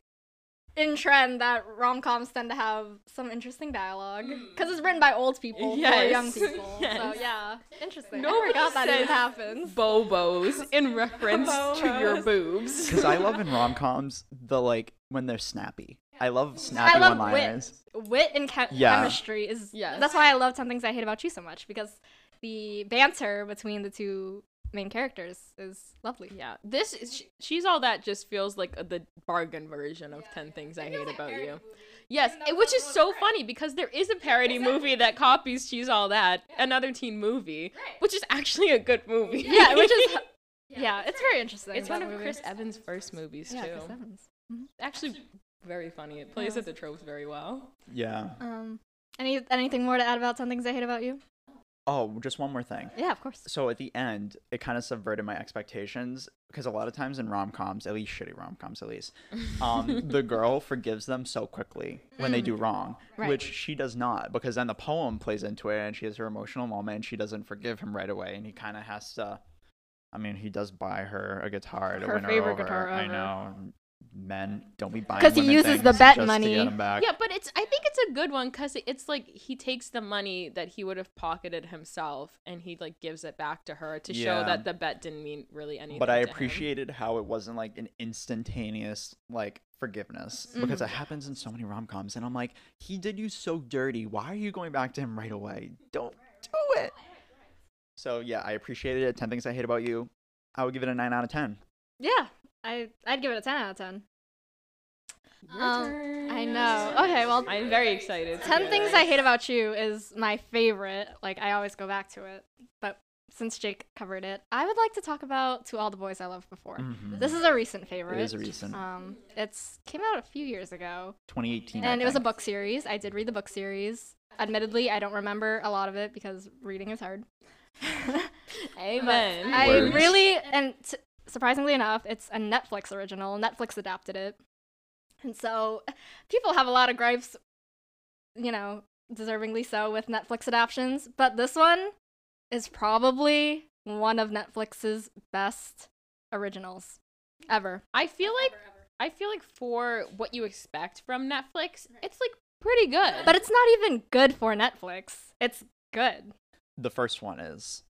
in trend that rom coms tend to have some interesting dialogue hmm. because it's written by old people for young people. So yes. yeah, interesting. Nobody I forgot that it happens. bobos in reference to your boobs Because I love in rom coms the like when they're snappy. I love snappy I love one-liners. wit. Wit and che- Yeah. chemistry is. Yes. That's why I love Ten Things I Hate About You so much because the banter between the two main characters is lovely. yeah. This is she's all that just feels like the bargain version of 10 things i hate about you. yes it- which is so funny because there is a parody movie that copies she's all that another teen movie which is actually a good movie. Yeah, which is. Yeah, it's very interesting. it's one of movie. chris evans first movies Yeah, too. Chris Evans. actually very funny. It plays at the tropes very well. Yeah. Um, any anything more to add about Ten Things I Hate About You? Oh, just one more thing. Yeah, of course. So at the end, it kind of subverted my expectations because a lot of times in rom coms, at least shitty rom coms, at least, um, the girl forgives them so quickly when they do wrong, Right. which she does not because then the poem plays into it and she has her emotional moment and she doesn't forgive him right away and he kind of has to. I mean, he does buy her a guitar to Her win her favorite over. guitar I know. Men don't be buying because he uses the bet money. get 'em back. yeah but it's i think it's a good one because it's like he takes the money that he would have pocketed himself and he like gives it back to her to show that the bet didn't mean really anything but I to him. appreciated how it wasn't like an instantaneous like forgiveness Mm-hmm. because it happens in so many rom coms, and I'm like, he did you so dirty. Why are you going back to him right away? Don't do it. So yeah, I appreciated it. Ten things I hate about you. I would give it a nine out of ten. Yeah, I I'd give it a ten out of ten. Your Um, turn. I know. Okay, well, I'm very excited. Ten Things. I Hate About You is my favorite. Like I always go back to it. But since Jake covered it, I would like to talk about To All the Boys I Loved Before. Mhm. This is a recent favorite. It is a recent. Um, it's came out a few years ago, 2018. I and it was a book series. I did read the book series. Admittedly, I don't remember a lot of it because reading is hard. Amen. I really and t- surprisingly enough, it's a Netflix original. Netflix adapted it, and so people have a lot of gripes. You know, deservingly so with Netflix adaptations, but this one is probably one of Netflix's best originals ever. I feel like I feel like for what you expect from Netflix, it's like pretty good. But it's not even good for Netflix. It's good. The first one is.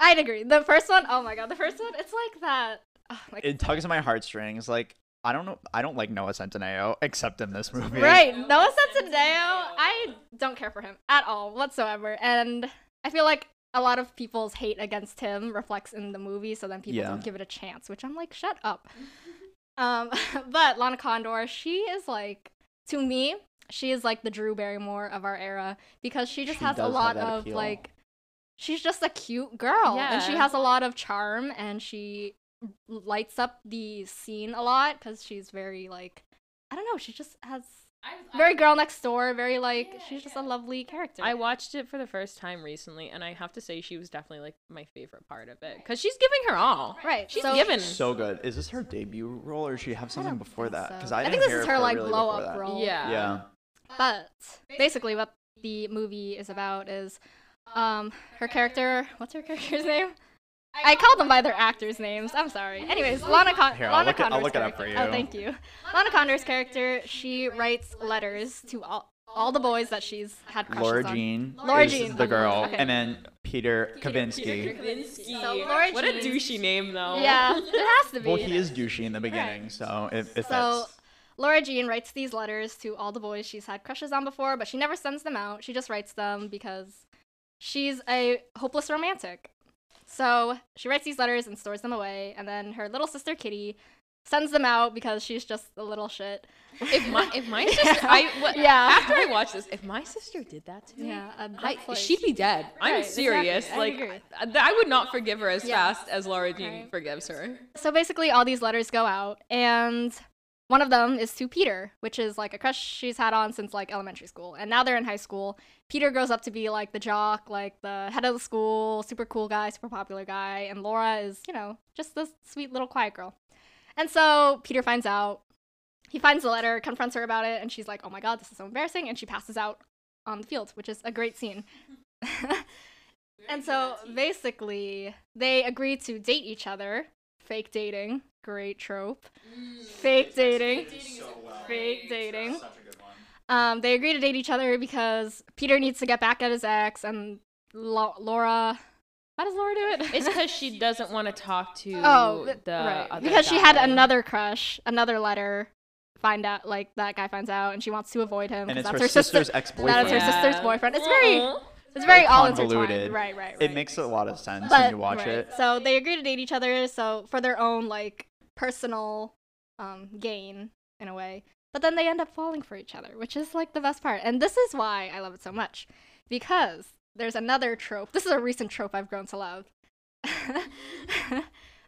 I'd agree. The first one, oh my god, the first one, it's like that. Oh, like, It tugs at my heartstrings. Like I don't know. I don't like Noah Centineo except in this movie. right, Noah Centineo, I don't care for him at all whatsoever, and I feel like a lot of people's hate against him reflects in the movie, so then people Yeah. don't give it a chance, which I'm like, shut up. um, but Lana Condor, she is like, to me, she is like the Drew Barrymore of our era because she just She has a lot of appeal. like, she's just a cute girl, and she has a lot of charm, and she lights up the scene a lot because she's very like, I don't know, she just has very girl next door, very like she's just a lovely character. I watched it for the first time recently, and I have to say she was definitely like my favorite part of it because she's giving her all. right, She's so, given. So good. Is this her debut role, or does she have something before think that? so. Because I, I didn't think this is of her, like, really blow up that. role. Yeah. Yeah. But basically, what the movie is about is, um, her character. What's her character's name? I called them by their actors' names. I'm sorry. Anyways, Lana, Con- Here, I'll Lana look it- I'll Condor's look it up character- for Oh, you. thank you. Lana Condor's character. She writes letters to all, all the boys that she's had crushes Laura on. Jean Laura is Jean. the girl, Okay. and then Peter Kavinsky. So Laura what a douchey name though. Yeah, it has to be. Well, he is douchey in the beginning, so it, it So fits. Laura Jean writes these letters to all the boys she's had crushes on before, but she never sends them out. She just writes them because she's a hopeless romantic. So she writes these letters and stores them away, and then her little sister Kitty sends them out because she's just a little shit. If my if my sister, I what, Yeah. After I watch this, if my sister did that to me, Yeah, I, like, she'd be dead. I'm serious. exactly. Like agree. I, I would not forgive her as Yeah. fast as Laura Jean Right. forgives her. So basically, all these letters go out, and one of them is to Peter, which is like a crush she's had on since like elementary school. And now they're in high school. Peter grows up to be like the jock, like the head of the school, super cool guy, super popular guy. And Laura is, you know, just this sweet little quiet girl. And so Peter finds out. He finds the letter, confronts her about it, and she's like, oh my god, this is so embarrassing. And she passes out on the field, which is a great scene. and so basically, they agree to date each other. Fake dating. Great trope. Fake dating. Fake dating. Um, they agree to date each other because Peter needs to get back at his ex, and Lau- Laura. How does Laura do it? It's because she doesn't want to talk to oh, th- the right. other Because she had another crush, another letter. Find out, like that guy finds out, and she wants to avoid him. And 'cause it's that's her sister- sister's That ex-boyfriend. is her Yeah. sister's boyfriend. It's very, it's very all convoluted. Right, right, right. It makes a lot of sense but when you watch right. it. So they agree to date each other, so for their own like personal um, gain in a way. But then they end up falling for each other, which is like the best part. And this is why I love it so much, because there's another trope. This is a recent trope I've grown to love.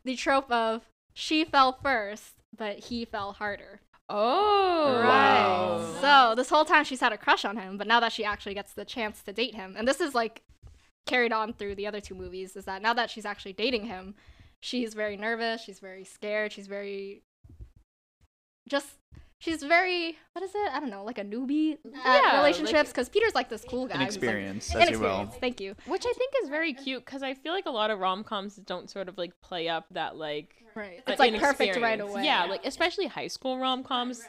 the trope of she fell first, but he fell harder. Oh, Wow. So this whole time she's had a crush on him, but now that she actually gets the chance to date him, and this is like carried on through the other two movies, is that now that she's actually dating him, she's very nervous, she's very scared, she's very just she's very what is it? I don't know, like a newbie at Yeah, relationships like- because Peter's like this cool guy. who's, like- Inexperienced, as you will. Thank you. Which I think is very cute because I feel like a lot of rom coms don't sort of like play up that like Right. It's like perfect right away. Yeah, like especially high school rom coms,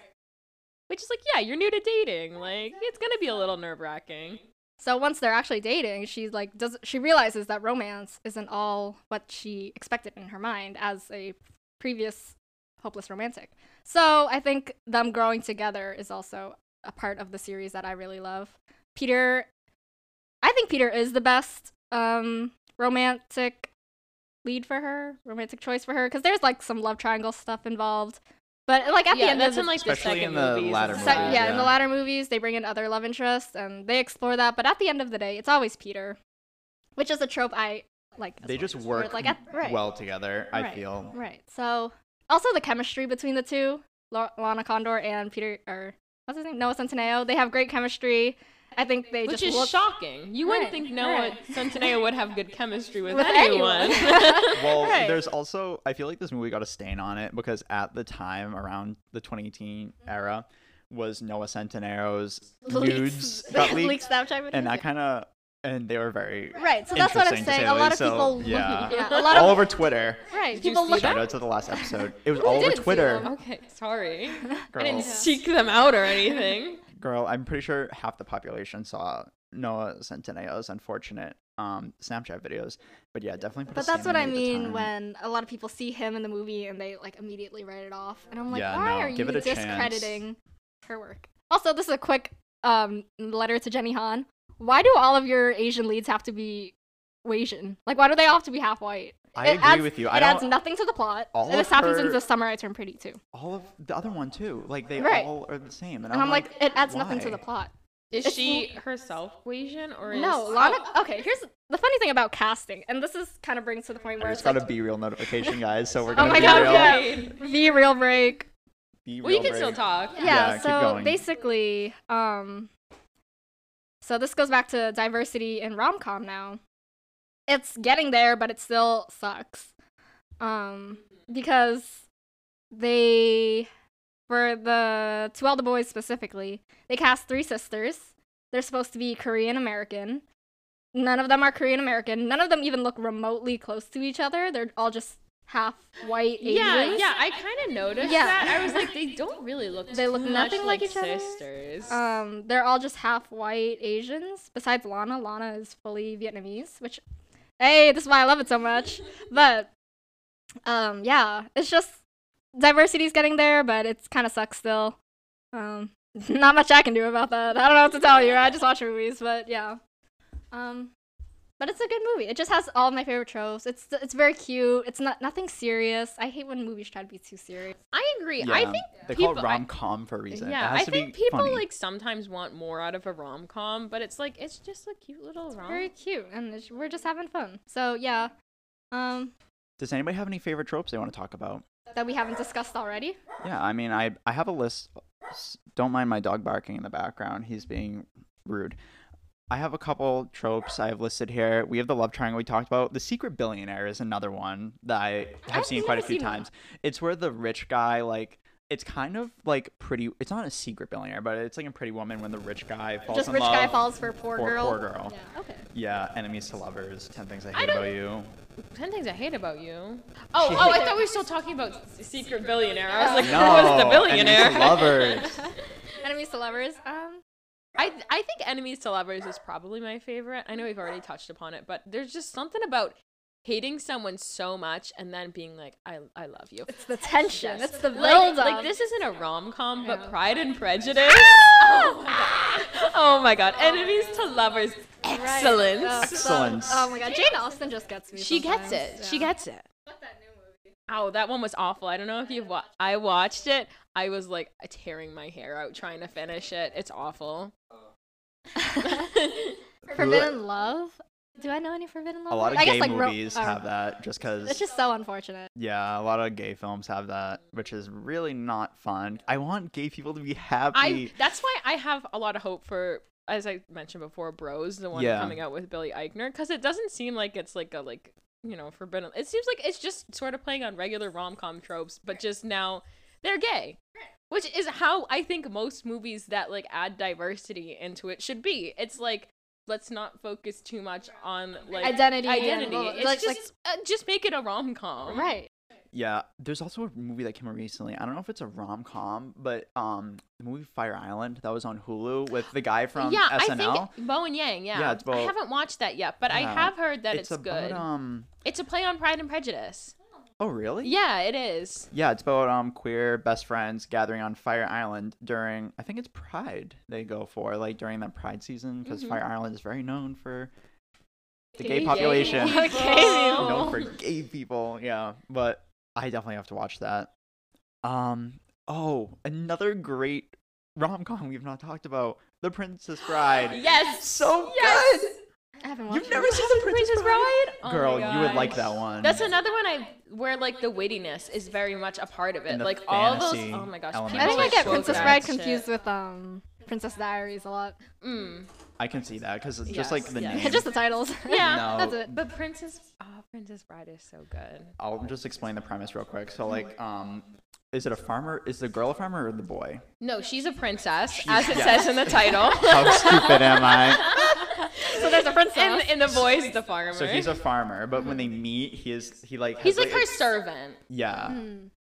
which is like yeah, you're new to dating, like it's gonna be a little nerve wracking. So once they're actually dating, she's like does she realizes that romance isn't all what she expected in her mind as a previous hopeless romantic. So I think them growing together is also a part of the series that I really love. Peter I think Peter is the best um romantic lead for her, romantic choice for her cuz there's like some love triangle stuff involved. But like at the end that's of in the like the Especially second in the movies latter and Se- stuff. yeah, in the latter movies, they bring in other love interests and they explore that. But at the end of the day, it's always Peter, which is a trope I like. They just Where, work like at, right, well together, I Right. feel. Right. So also the chemistry between the two, La- Lana Condor and Peter, or what's his name, Noah Centineo. They have great chemistry. I think they Which just is look shocking. You wouldn't Right, think Noah right. Centineo would have good chemistry with, With anyone. anyone. Well, Right. there's also I feel like this movie got a stain on it because at the time around the 2018 era, was Noah Centineo's Leaks- nudes got leaked, leaked Snapchat videos. and that kind of and they were very Right, so that's what I'm saying. A lot of least. So, people, yeah. yeah, a lot all of over Twitter. right, Did people see look that? Shout out to the last episode. It was all over Twitter. Okay, sorry. I didn't seek them out or anything. Girl, I'm pretty sure half the population saw Noah Centineo's unfortunate um Snapchat videos. But yeah, definitely. Put a But that's what I me at the mean when a lot of people see him in the movie and they like immediately write it off, and I'm like, Yeah, why no, are you it a chance. discrediting her work? Also, this is a quick um letter to Jenny Han. Why do all of your Asian leads have to be Asian? Like, why do they all have to be half white? I It agree adds- with you. I it adds nothing to the plot. All And this of happens in the summer I turn pretty too. all of the other one too. Like they Right. all are the same, and, And I'm like, it adds nothing to the plot. Is It's- she herself Asian or is No, Lana. Okay, here's the funny thing about casting, and this is kind of brings to the point I where just it's got like, a be real notification, guys. So we're Oh gonna my be God, real. yeah. be real break. Be Well, you real can still talk. Yeah, Yeah, keep so going. basically, um, so this goes back to diversity in rom com now. It's getting there, but it still sucks. Um, because they, for the All the Boys specifically, they cast three sisters. They're supposed to be Korean American. None of them are Korean American. None of them even look remotely close to each other. They're all just half white Asians. yeah, yeah, I kind of noticed Yeah. that. I was like, they don't really look. They look nothing much like like each other. sisters. Um, they're all just half white Asians. Besides Lana, Lana is fully Vietnamese, which, hey, this is why I love it so much. But, um, yeah, it's just diversity's getting there, but it's kind of sucks still. Um, not much I can do about that. I don't know what to tell you. I just watch movies, but yeah. Um, but it's a good movie. It just has all my favorite tropes. It's it's very cute. It's not nothing serious. I hate when movies try to be too serious. I agree. Yeah. I think they people, call it rom com for a reason. Yeah, has I to think be people funny. like sometimes want more out of a rom com, but it's like it's just a cute little rom. Very cute, and it's- we're just having fun. So yeah, um, Does anybody have any favorite tropes they want to talk about? that we haven't discussed already. Yeah, I mean, I I have a list. Don't mind my dog barking in the background. He's being rude. I have a couple tropes I have listed here. We have the love triangle we talked about. The secret billionaire is another one that I have I've seen quite a few seen that. times. It's where the rich guy like it's kind of like pretty. It's not a secret billionaire, but it's like a pretty woman when the rich guy falls just in rich love. guy falls for poor for girl. poor girl. Yeah. Okay. Yeah, enemies to lovers. Ten things I I hate don't- about you. Ten things I hate about you. Oh, She oh, I thought we were still talking about secret billionaire. I was like, No, who was the enemies billionaire? to lovers. Enemies to lovers. Um, I I think enemies to lovers is probably my favorite. I know we've already touched upon it, but there's just something about hating someone so much and then being like, I I love you. it's the tension. Yes. It's the like, build up. like this isn't a rom com, but Yeah. Pride and Prejudice. oh, my god. oh my god! Enemies to lovers, Right. excellence. Oh, Excellence. oh my god, Jane Austen just gets me. she gets sometimes. it. She gets it. Oh, that one was awful. I don't know if you've wa- I watched it. I was like tearing my hair out trying to finish it. It's awful. Forbidden Love. Do I know any Forbidden Love? A lot of I gay guess, like, ro- movies uh, have that, just because. It's just so unfortunate. Yeah, a lot of gay films have that, which is really not fun. I want gay people to be happy. I that's why I have a lot of hope for as I mentioned before, Bros, the one Yeah. coming out with Billy Eichner, because it doesn't seem like it's like a like you know forbidden. It seems like it's just sort of playing on regular rom com tropes, but just now they're gay, which is how I think most movies that like add diversity into it should be. It's like let's not focus too much on like Identity Identity. blah, blah, It's like- just uh, just make it a rom com. Right. yeah, there's also a movie that came out recently. I don't know if it's a rom com, but um, the movie Fire Island that was on Hulu with the guy from yeah, SNL. I think Bowen Yang. Yeah, Yeah, it's I haven't watched that yet, but I have heard that it's, about good. um. It's a play on Pride and Prejudice. Oh really? Yeah, it is. Yeah, it's about um queer best friends gathering on Fire Island during I think it's Pride they go for like during that Pride season because Mhm. Fire Island is very known for the Gay gay population. people. Gay known for gay people. Yeah, but I definitely have to watch that. Um. Oh, another great rom com we've not talked about, The Princess Bride. Yes. So Yes! good. I haven't watched You've never seen The Princess, Princess Bride? Bride? Oh Girl, you would like that one. That's another one I where like the wittiness is very much a part of it. The like all those. Oh my gosh. element. I think I get quote Princess that Bride shit. confused with um Princess Diaries a lot. Mm. I can see that because just Yes, like the yes. name. Just the titles. Yeah, No. that's it. But Princess, oh, Princess Bride is so good. I'll just explain the premise real quick. So like um is it a farmer? Is the girl a farmer or the boy? No, she's a princess, as it yes. says in the title. How stupid am I? So there's a princess. and, and the boy's the farmer. So he's a farmer, but when they meet, he is he like He's has, like her servant. yeah.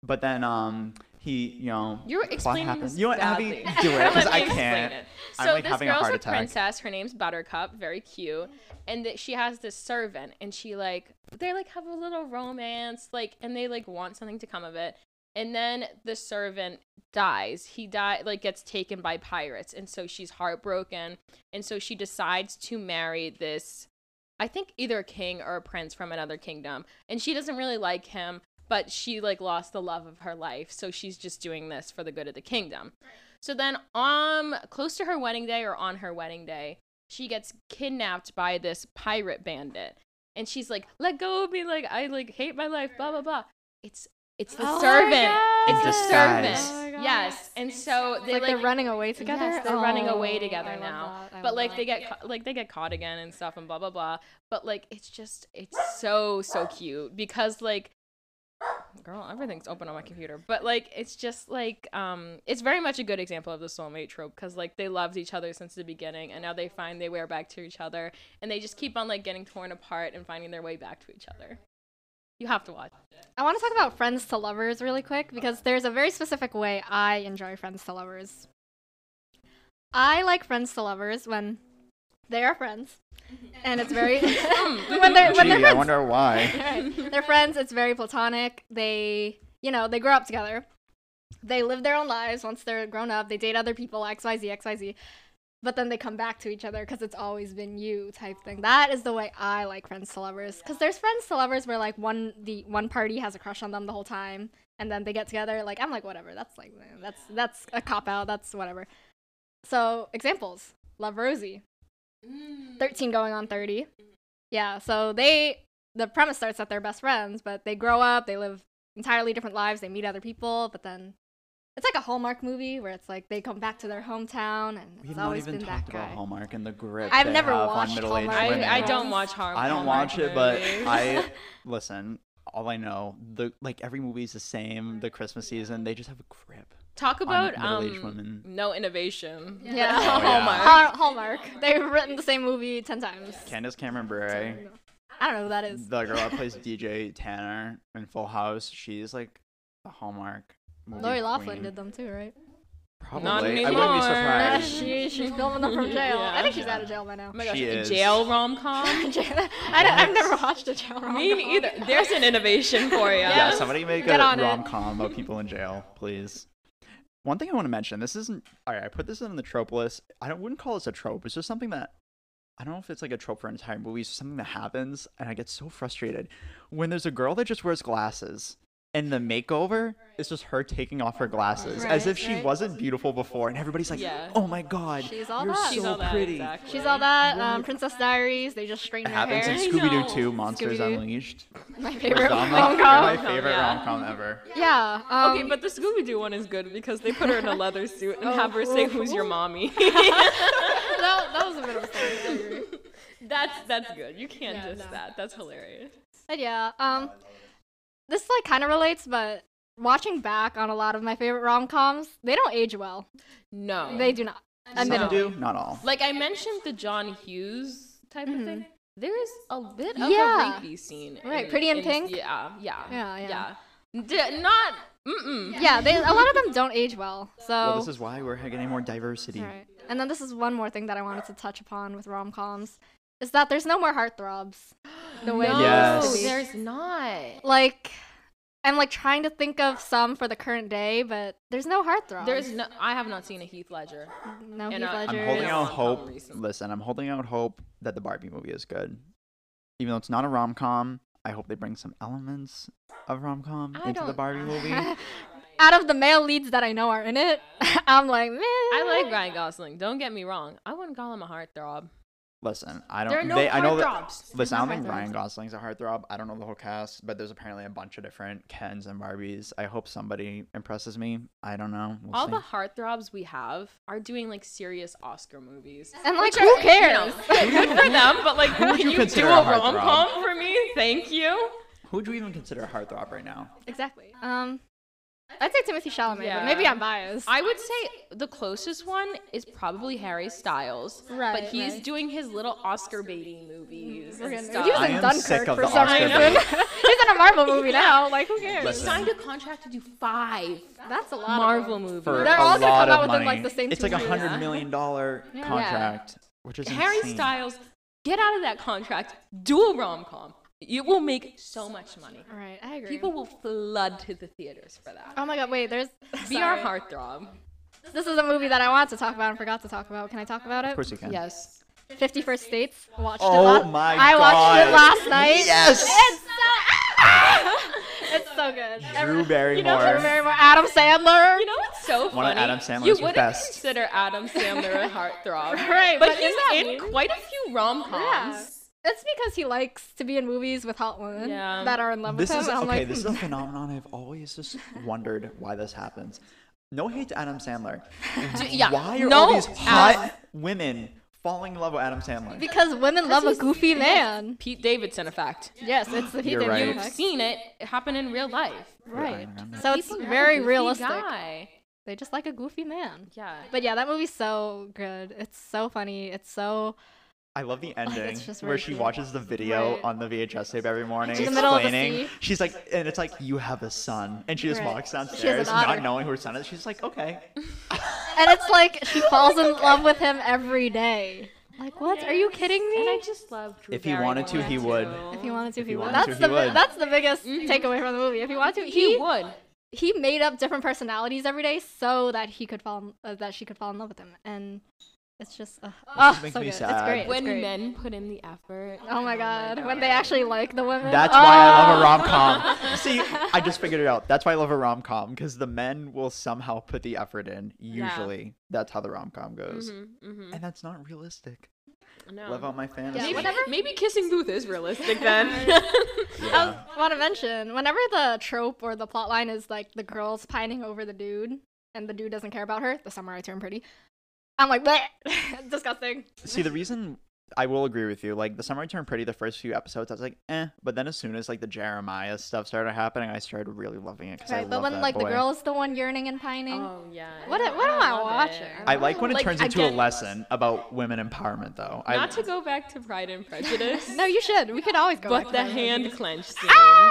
But then um he you know You're plot explaining happens. You know what, badly. Abby? Do it because I can't. it. I'm So like this having a girl's heart a attack. princess. Her name's Buttercup. Very cute. And that she has this servant, and she like they like have a little romance, like, and they like want something to come of it. And then the servant dies. He die like gets taken by pirates, and so she's heartbroken. And so she decides to marry this, I think either a king or a prince from another kingdom. And she doesn't really like him, but she like lost the love of her life, so she's just doing this for the good of the kingdom. So then, um, close to her wedding day or on her wedding day, she gets kidnapped by this pirate bandit, and she's like, "Let go of me! Like I like hate my life." Blah blah blah. It's it's the Oh servant. It's the disguise. servant. Oh yes, and so they like, like, they're running away together. Yes, they're running away Oh, together I now. But like they get ca- like they get caught again and stuff and blah blah blah. But like it's just it's so so cute because like girl everything's open on my computer but like it's just like um it's very much a good example of the soulmate trope because like they loved each other since the beginning and now they find they wear back to each other and they just keep on like getting torn apart and finding their way back to each other you have to watch I want to talk about friends to lovers really quick because there's a very specific way I enjoy friends to lovers. I like friends to lovers when they are friends, and it's very when they're when Gee, they're friends. I wonder why. Right. They're friends. It's very platonic. They, you know, they grow up together. They live their own lives once they're grown up. They date other people, XYZ, XYZ. But then they come back to each other because it's always been you type thing. That is the way I like friends to lovers. Because there's friends to lovers where like one the one party has a crush on them the whole time, and then they get together. Like I'm like whatever. That's like eh, that's that's a cop out. That's whatever. So examples: Love Rosie, mm. thirteen going on thirty. Mm-hmm. Yeah. So they the premise starts that they're best friends, but they grow up, they live entirely different lives, they meet other people, but then it's like a Hallmark movie where it's like they come back to their hometown and We've it's not always even been talked that guy. about Hallmark and the grip I've they never have watched on middle-aged Hallmark. women. I, I don't watch Hallmark. I don't Hallmark watch it, but movies. I listen. All I know, the like every movie's the same. The Christmas season, they just have a grip. talk about middle-aged um women. no innovation Yeah. Oh, yeah. Hallmark. Har- Hallmark. They've written the same movie ten times. Candace Cameron Bure, I don't know who that is. the girl that plays DJ Tanner in Full House, she's like a Hallmark. Movie Lori Laughlin did them too, right? Probably. Not I wouldn't be anymore. Surprised. she, she's filming them from jail. I think she's out of jail by now. oh my gosh She is. jail rom-com I don't, I've never watched a jail rom com. me either. there's an innovation for you Yeah, somebody make Get a rom com about people in jail, please. One thing I want to mention: this isn't. All right, I put this in the trope list. I don't, wouldn't call this a trope. It's just something that I don't know if it's like a trope for an entire movie. It's something that happens, and I get so frustrated when there's a girl that just wears glasses, and the makeover is just her taking off her glasses as if she right. wasn't beautiful before, and everybody's like, Yeah. "Oh my god, She's all you're that. so She's all that, pretty." exactly. She's all that. Um, Princess Diaries. They just straighten It her happens hair. in Scooby Doo know. 2 Monsters Scooby-Doo. Unleashed. My favorite Dom- rom My com. favorite Yeah. rom com ever. Yeah. Um, okay but the scooby-doo one is good because they put her in a leather suit and Oh, have her say oh, who's your oh. mommy that, that was a bit of a story. I that's that's good you can't Yeah, just no. that that's hilarious But yeah, um, this like kind of relates, but watching back on a lot of my favorite rom coms, they don't age well. no They do not. Some Admittedly. do, not all. like i mentioned the john hughes type of Mhm. thing there is a bit of Yeah. a rapey scene Right, Pretty in in- Pink? yeah yeah Yeah, yeah. yeah D- not mm-mm. Yeah, they a lot of them don't age well. So. Well, this is why we're getting more diversity. Right. And then this is one more thing that I wanted to touch upon with rom coms, is that there's no more heartthrobs. The way no, there used to be. there's not Like, I'm like trying to think of some for the current day, but there's no heartthrobs. there's no i have not seen a heath ledger no and Heath I- Ledger. I'm holding out hope. Listen, I'm holding out hope that the Barbie movie is good. Even though it's not a rom com, I hope they bring some elements of rom com into the Barbie movie. Out of the male leads that I know are in it, I'm like, man. I like Ryan Gosling. Don't get me wrong. I wouldn't call him a heartthrob. Listen, I don't. There are no they, I know that. heartthrobs. Listen, I don't think. Ryan Gosling's a heartthrob. I don't know the whole cast, but there's apparently a bunch of different Kens and Barbies. I hope somebody impresses me. I don't know. We'll All see. the heartthrobs we have are doing like serious Oscar movies. And like, Which who are, you cares? know, good for them, but like, Who would you you, do a a rom com for me? Thank you. Who do you even consider a heartthrob right now? exactly. Um, I'd say Timothée Chalamet, Yeah. but maybe I'm biased. I would say the closest one is probably Harry Styles. Right, But he's right. doing his little Oscar baiting movies. We're and stuff. he was I in am Dunkirk sick of for some Oscar reason. He's in a Marvel movie now. Like, who cares? He signed a contract to do five That's a lot. Marvel of them. movies. For They're a all gonna lot come out of within, money. like, the same It's like a hundred million dollar Yeah. contract, which is Harry insane. Styles, get out of that contract. Do a rom com. It will make so much money. All right, I agree. People will flood to the theaters for that. Oh my god, wait, there's. Be our sorry. heartthrob. This is a movie that I wanted to talk about and forgot to talk about. Can I talk about it? Of course you can. Yes. Fifty First Dates. Watched it. Oh la- my I watched it last night. Yes! It's so. it's so good. Drew Barrymore. You know, Drew Barrymore, Adam Sandler. You know what's so funny? One of Adam Sandler's you wouldn't best. consider Adam Sandler a heartthrob, Right, But, but he's is in weird? quite a few rom coms. Yeah. It's because he likes to be in movies with hot women Yeah. that are in love This with him. is and I'm okay. like, this is a hmm. phenomenon I've always just wondered why this happens. No hate to Adam Sandler. yeah, Why are no, all these hot Adam- women falling in love with Adam Sandler? because women love a goofy man. Pete Davidson effect. Yes, it's the he You're did right. the You've seen it happen in real life. Right. Right. So it's People love a very realistic. Guy. They just like a goofy man. Yeah. But yeah, that movie's so good. It's so funny. It's so I love the ending just where very she cute. watches the video Right. on the VHS tape every morning, In the middle of the explaining. sea. She's like, and it's like, you have a son, and she just Right. walks She has an downstairs, not knowing who her son is. She's like, okay. and it's like she falls in love with him every day. Like what? Are you kidding me? And I just love Drew If he wanted to, he Barrymore, would. If he wanted to, If he he would. That's to, the bi- would. that's the biggest Mhm. takeaway from the movie. If he wanted to, he he would. he made up different personalities every day so that he could fall in- uh, that she could fall in love with him, and it's just uh, oh, makes so me good. It's sad. great. It's When great. men put in the effort. Oh my god, when they actually like the women. That's why I love a Oh. rom com. See, I just figured it out. That's why I love a rom com because the men will somehow put the effort in. Usually, that's how the rom com goes, Mm-hmm, mm-hmm. and that's not realistic. No. Live out my fantasy. Yeah, maybe, whatever. maybe kissing booth is realistic then. I want to mention whenever the trope or the plot line is like the girl's pining over the dude and the dude doesn't care about her, the summer I turned pretty. I'm like, disgusting. See, the reason I will agree with you, like the summer turned pretty, the first few episodes, I was like, eh. But then as soon as like the Jeremiah stuff started happening, I started really loving it because I Right, but love when that like boy. the is the one yearning and pining. oh yeah. What- I what am I love it. watching? I like when it Like, turns into a lesson about women empowerment, though. I, Not to go back to Pride and Prejudice. No, you should. We could always go. But back the to that. hand clench scene. Ah!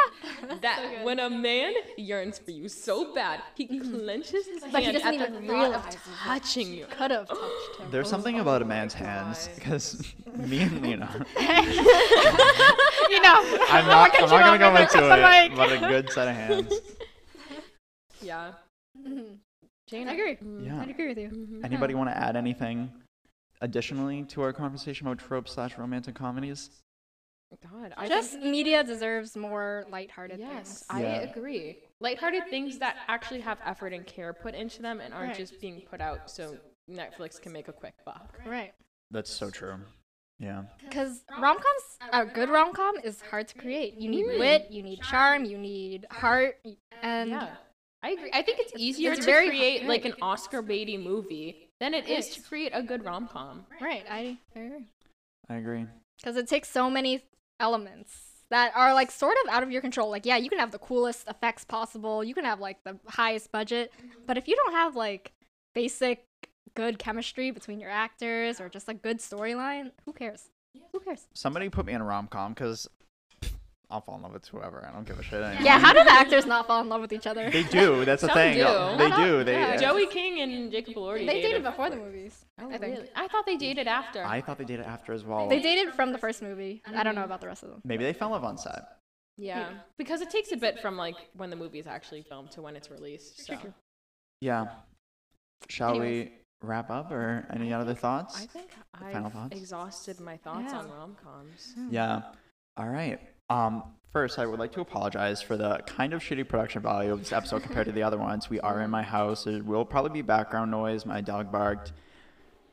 That So when a man yearns for you so bad, he clenches his But he hand doesn't at the even thought realize of touching you. could have touched him. There's something about a man's Oh hands because me and you know, you know, I'm not. I'm not gonna go into it. Like, But a good set of hands. Yeah. Jane, I agree. mm, Yeah. I'd agree with you. mhm. Anybody want to add anything additionally to our conversation about tropes slash romantic comedies? God, I Just think, media deserves more lighthearted yes, things. Yes, I Yeah. agree. Lighthearted things that actually have effort and care put into them and aren't Right. just being put out so Netflix can make a quick buck. Right. That's so true. Yeah. Because rom coms, a good rom com is hard to create. You need Mm. wit, you need charm, you need heart, and yeah. I agree. I think it's easier it's to very- create like an Oscar baity movie than it is to create a good rom com. right, I, I agree. I agree. Because it takes so many elements that are like sort of out of your control. Like, yeah, you can have the coolest effects possible, you can have like the highest budget, but if you don't have like basic good chemistry between your actors or just a good storyline, who cares? Who cares? Somebody put me in a rom com because I'll fall in love with whoever. I don't give a shit anymore. Yeah, how do the actors not fall in love with each other? They do. That's the Some thing. do. They Not all- do. They. yeah. Joey King and Jacob Elordi They dated before the movies. Oh, I think. really? I thought they dated after. I thought they dated after as well. They dated from the first movie. I don't know about the rest of them. Maybe they fell in love on set. yeah, because it takes a bit from like when the movie is actually filmed to when it's released. So Yeah. Shall Anyways. we wrap up or any other thoughts? I think Final I've thoughts? exhausted my thoughts Yeah. on rom coms. Yeah. All right. Um, first, I would like to apologize for the kind of shitty production value of this episode compared to the other ones. We are in my house. There will probably be background noise. My dog barked.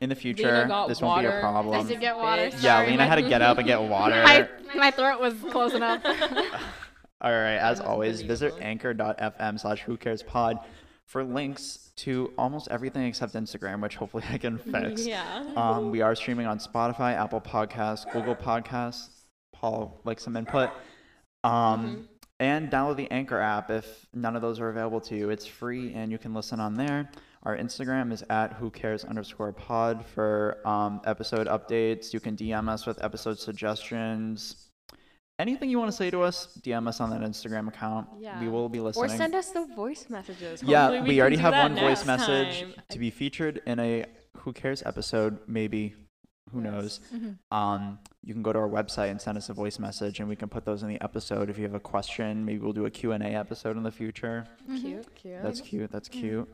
In the future, got this won't be a water. problem. I did get water. Bitch. Yeah, sorry. Lena had to get up and get water. My, my throat was close enough. All right. As always, visit anchor.fm slash who cares pod for links to almost everything except Instagram, which hopefully I can fix. Yeah. Um, we are streaming on Spotify, Apple Podcasts, Google Podcasts. Paul likes some input. Um, And download the Anchor app if none of those are available to you. It's free and you can listen on there. Our Instagram is at who cares underscore pod for um, episode updates. You can DM us with episode suggestions. Anything you want to say to us, DM us on that Instagram account. Yeah. We will be listening. Or send us the voice messages. yeah, Hopefully we, can already have one voice next message time. to be featured in a Who Cares episode, maybe. Who Yes. knows? Mhm. Um, you can go to our website and send us a voice message, and we can put those in the episode. If you have a question, maybe we'll do a Q&A episode in the future. Mhm. Cute, cute. That's cute. That's cute.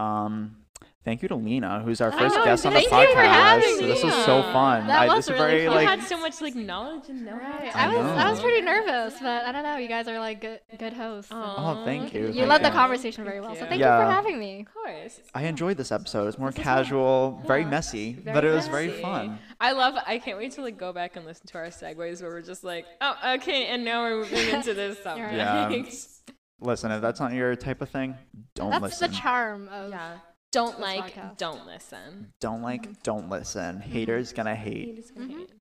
Um, thank you to Lena, who's our first know, guest on the thank podcast. you for having This was so fun. That I, was this really very fun. you like had so much like knowledge and know Right. how I to was I was pretty nervous, but I don't know. You guys are like good good hosts. and Oh, thank you, You thank led the you. conversation very well, so Thank thank you. you for having me. Of course. I enjoyed this episode. It's more This is fun. casual, very Yeah. messy, Very but it was very fun. I love. I can't wait to like go back and listen to our segues where we're just like, oh, okay, and now we're moving into this subject. Yeah. Listen, if that's not your type of thing, don't That's listen. the charm of yeah. Don't like. podcast. Don't listen. don't like, don't listen. Haters gonna hate. Hate is gonna Mhm. hate.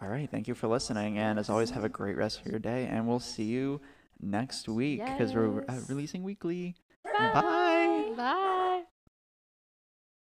All right, thank you for listening, and as always, have a great rest of your day, and we'll see you next week because we're uh, Yes. releasing weekly. Bye. Bye. Bye.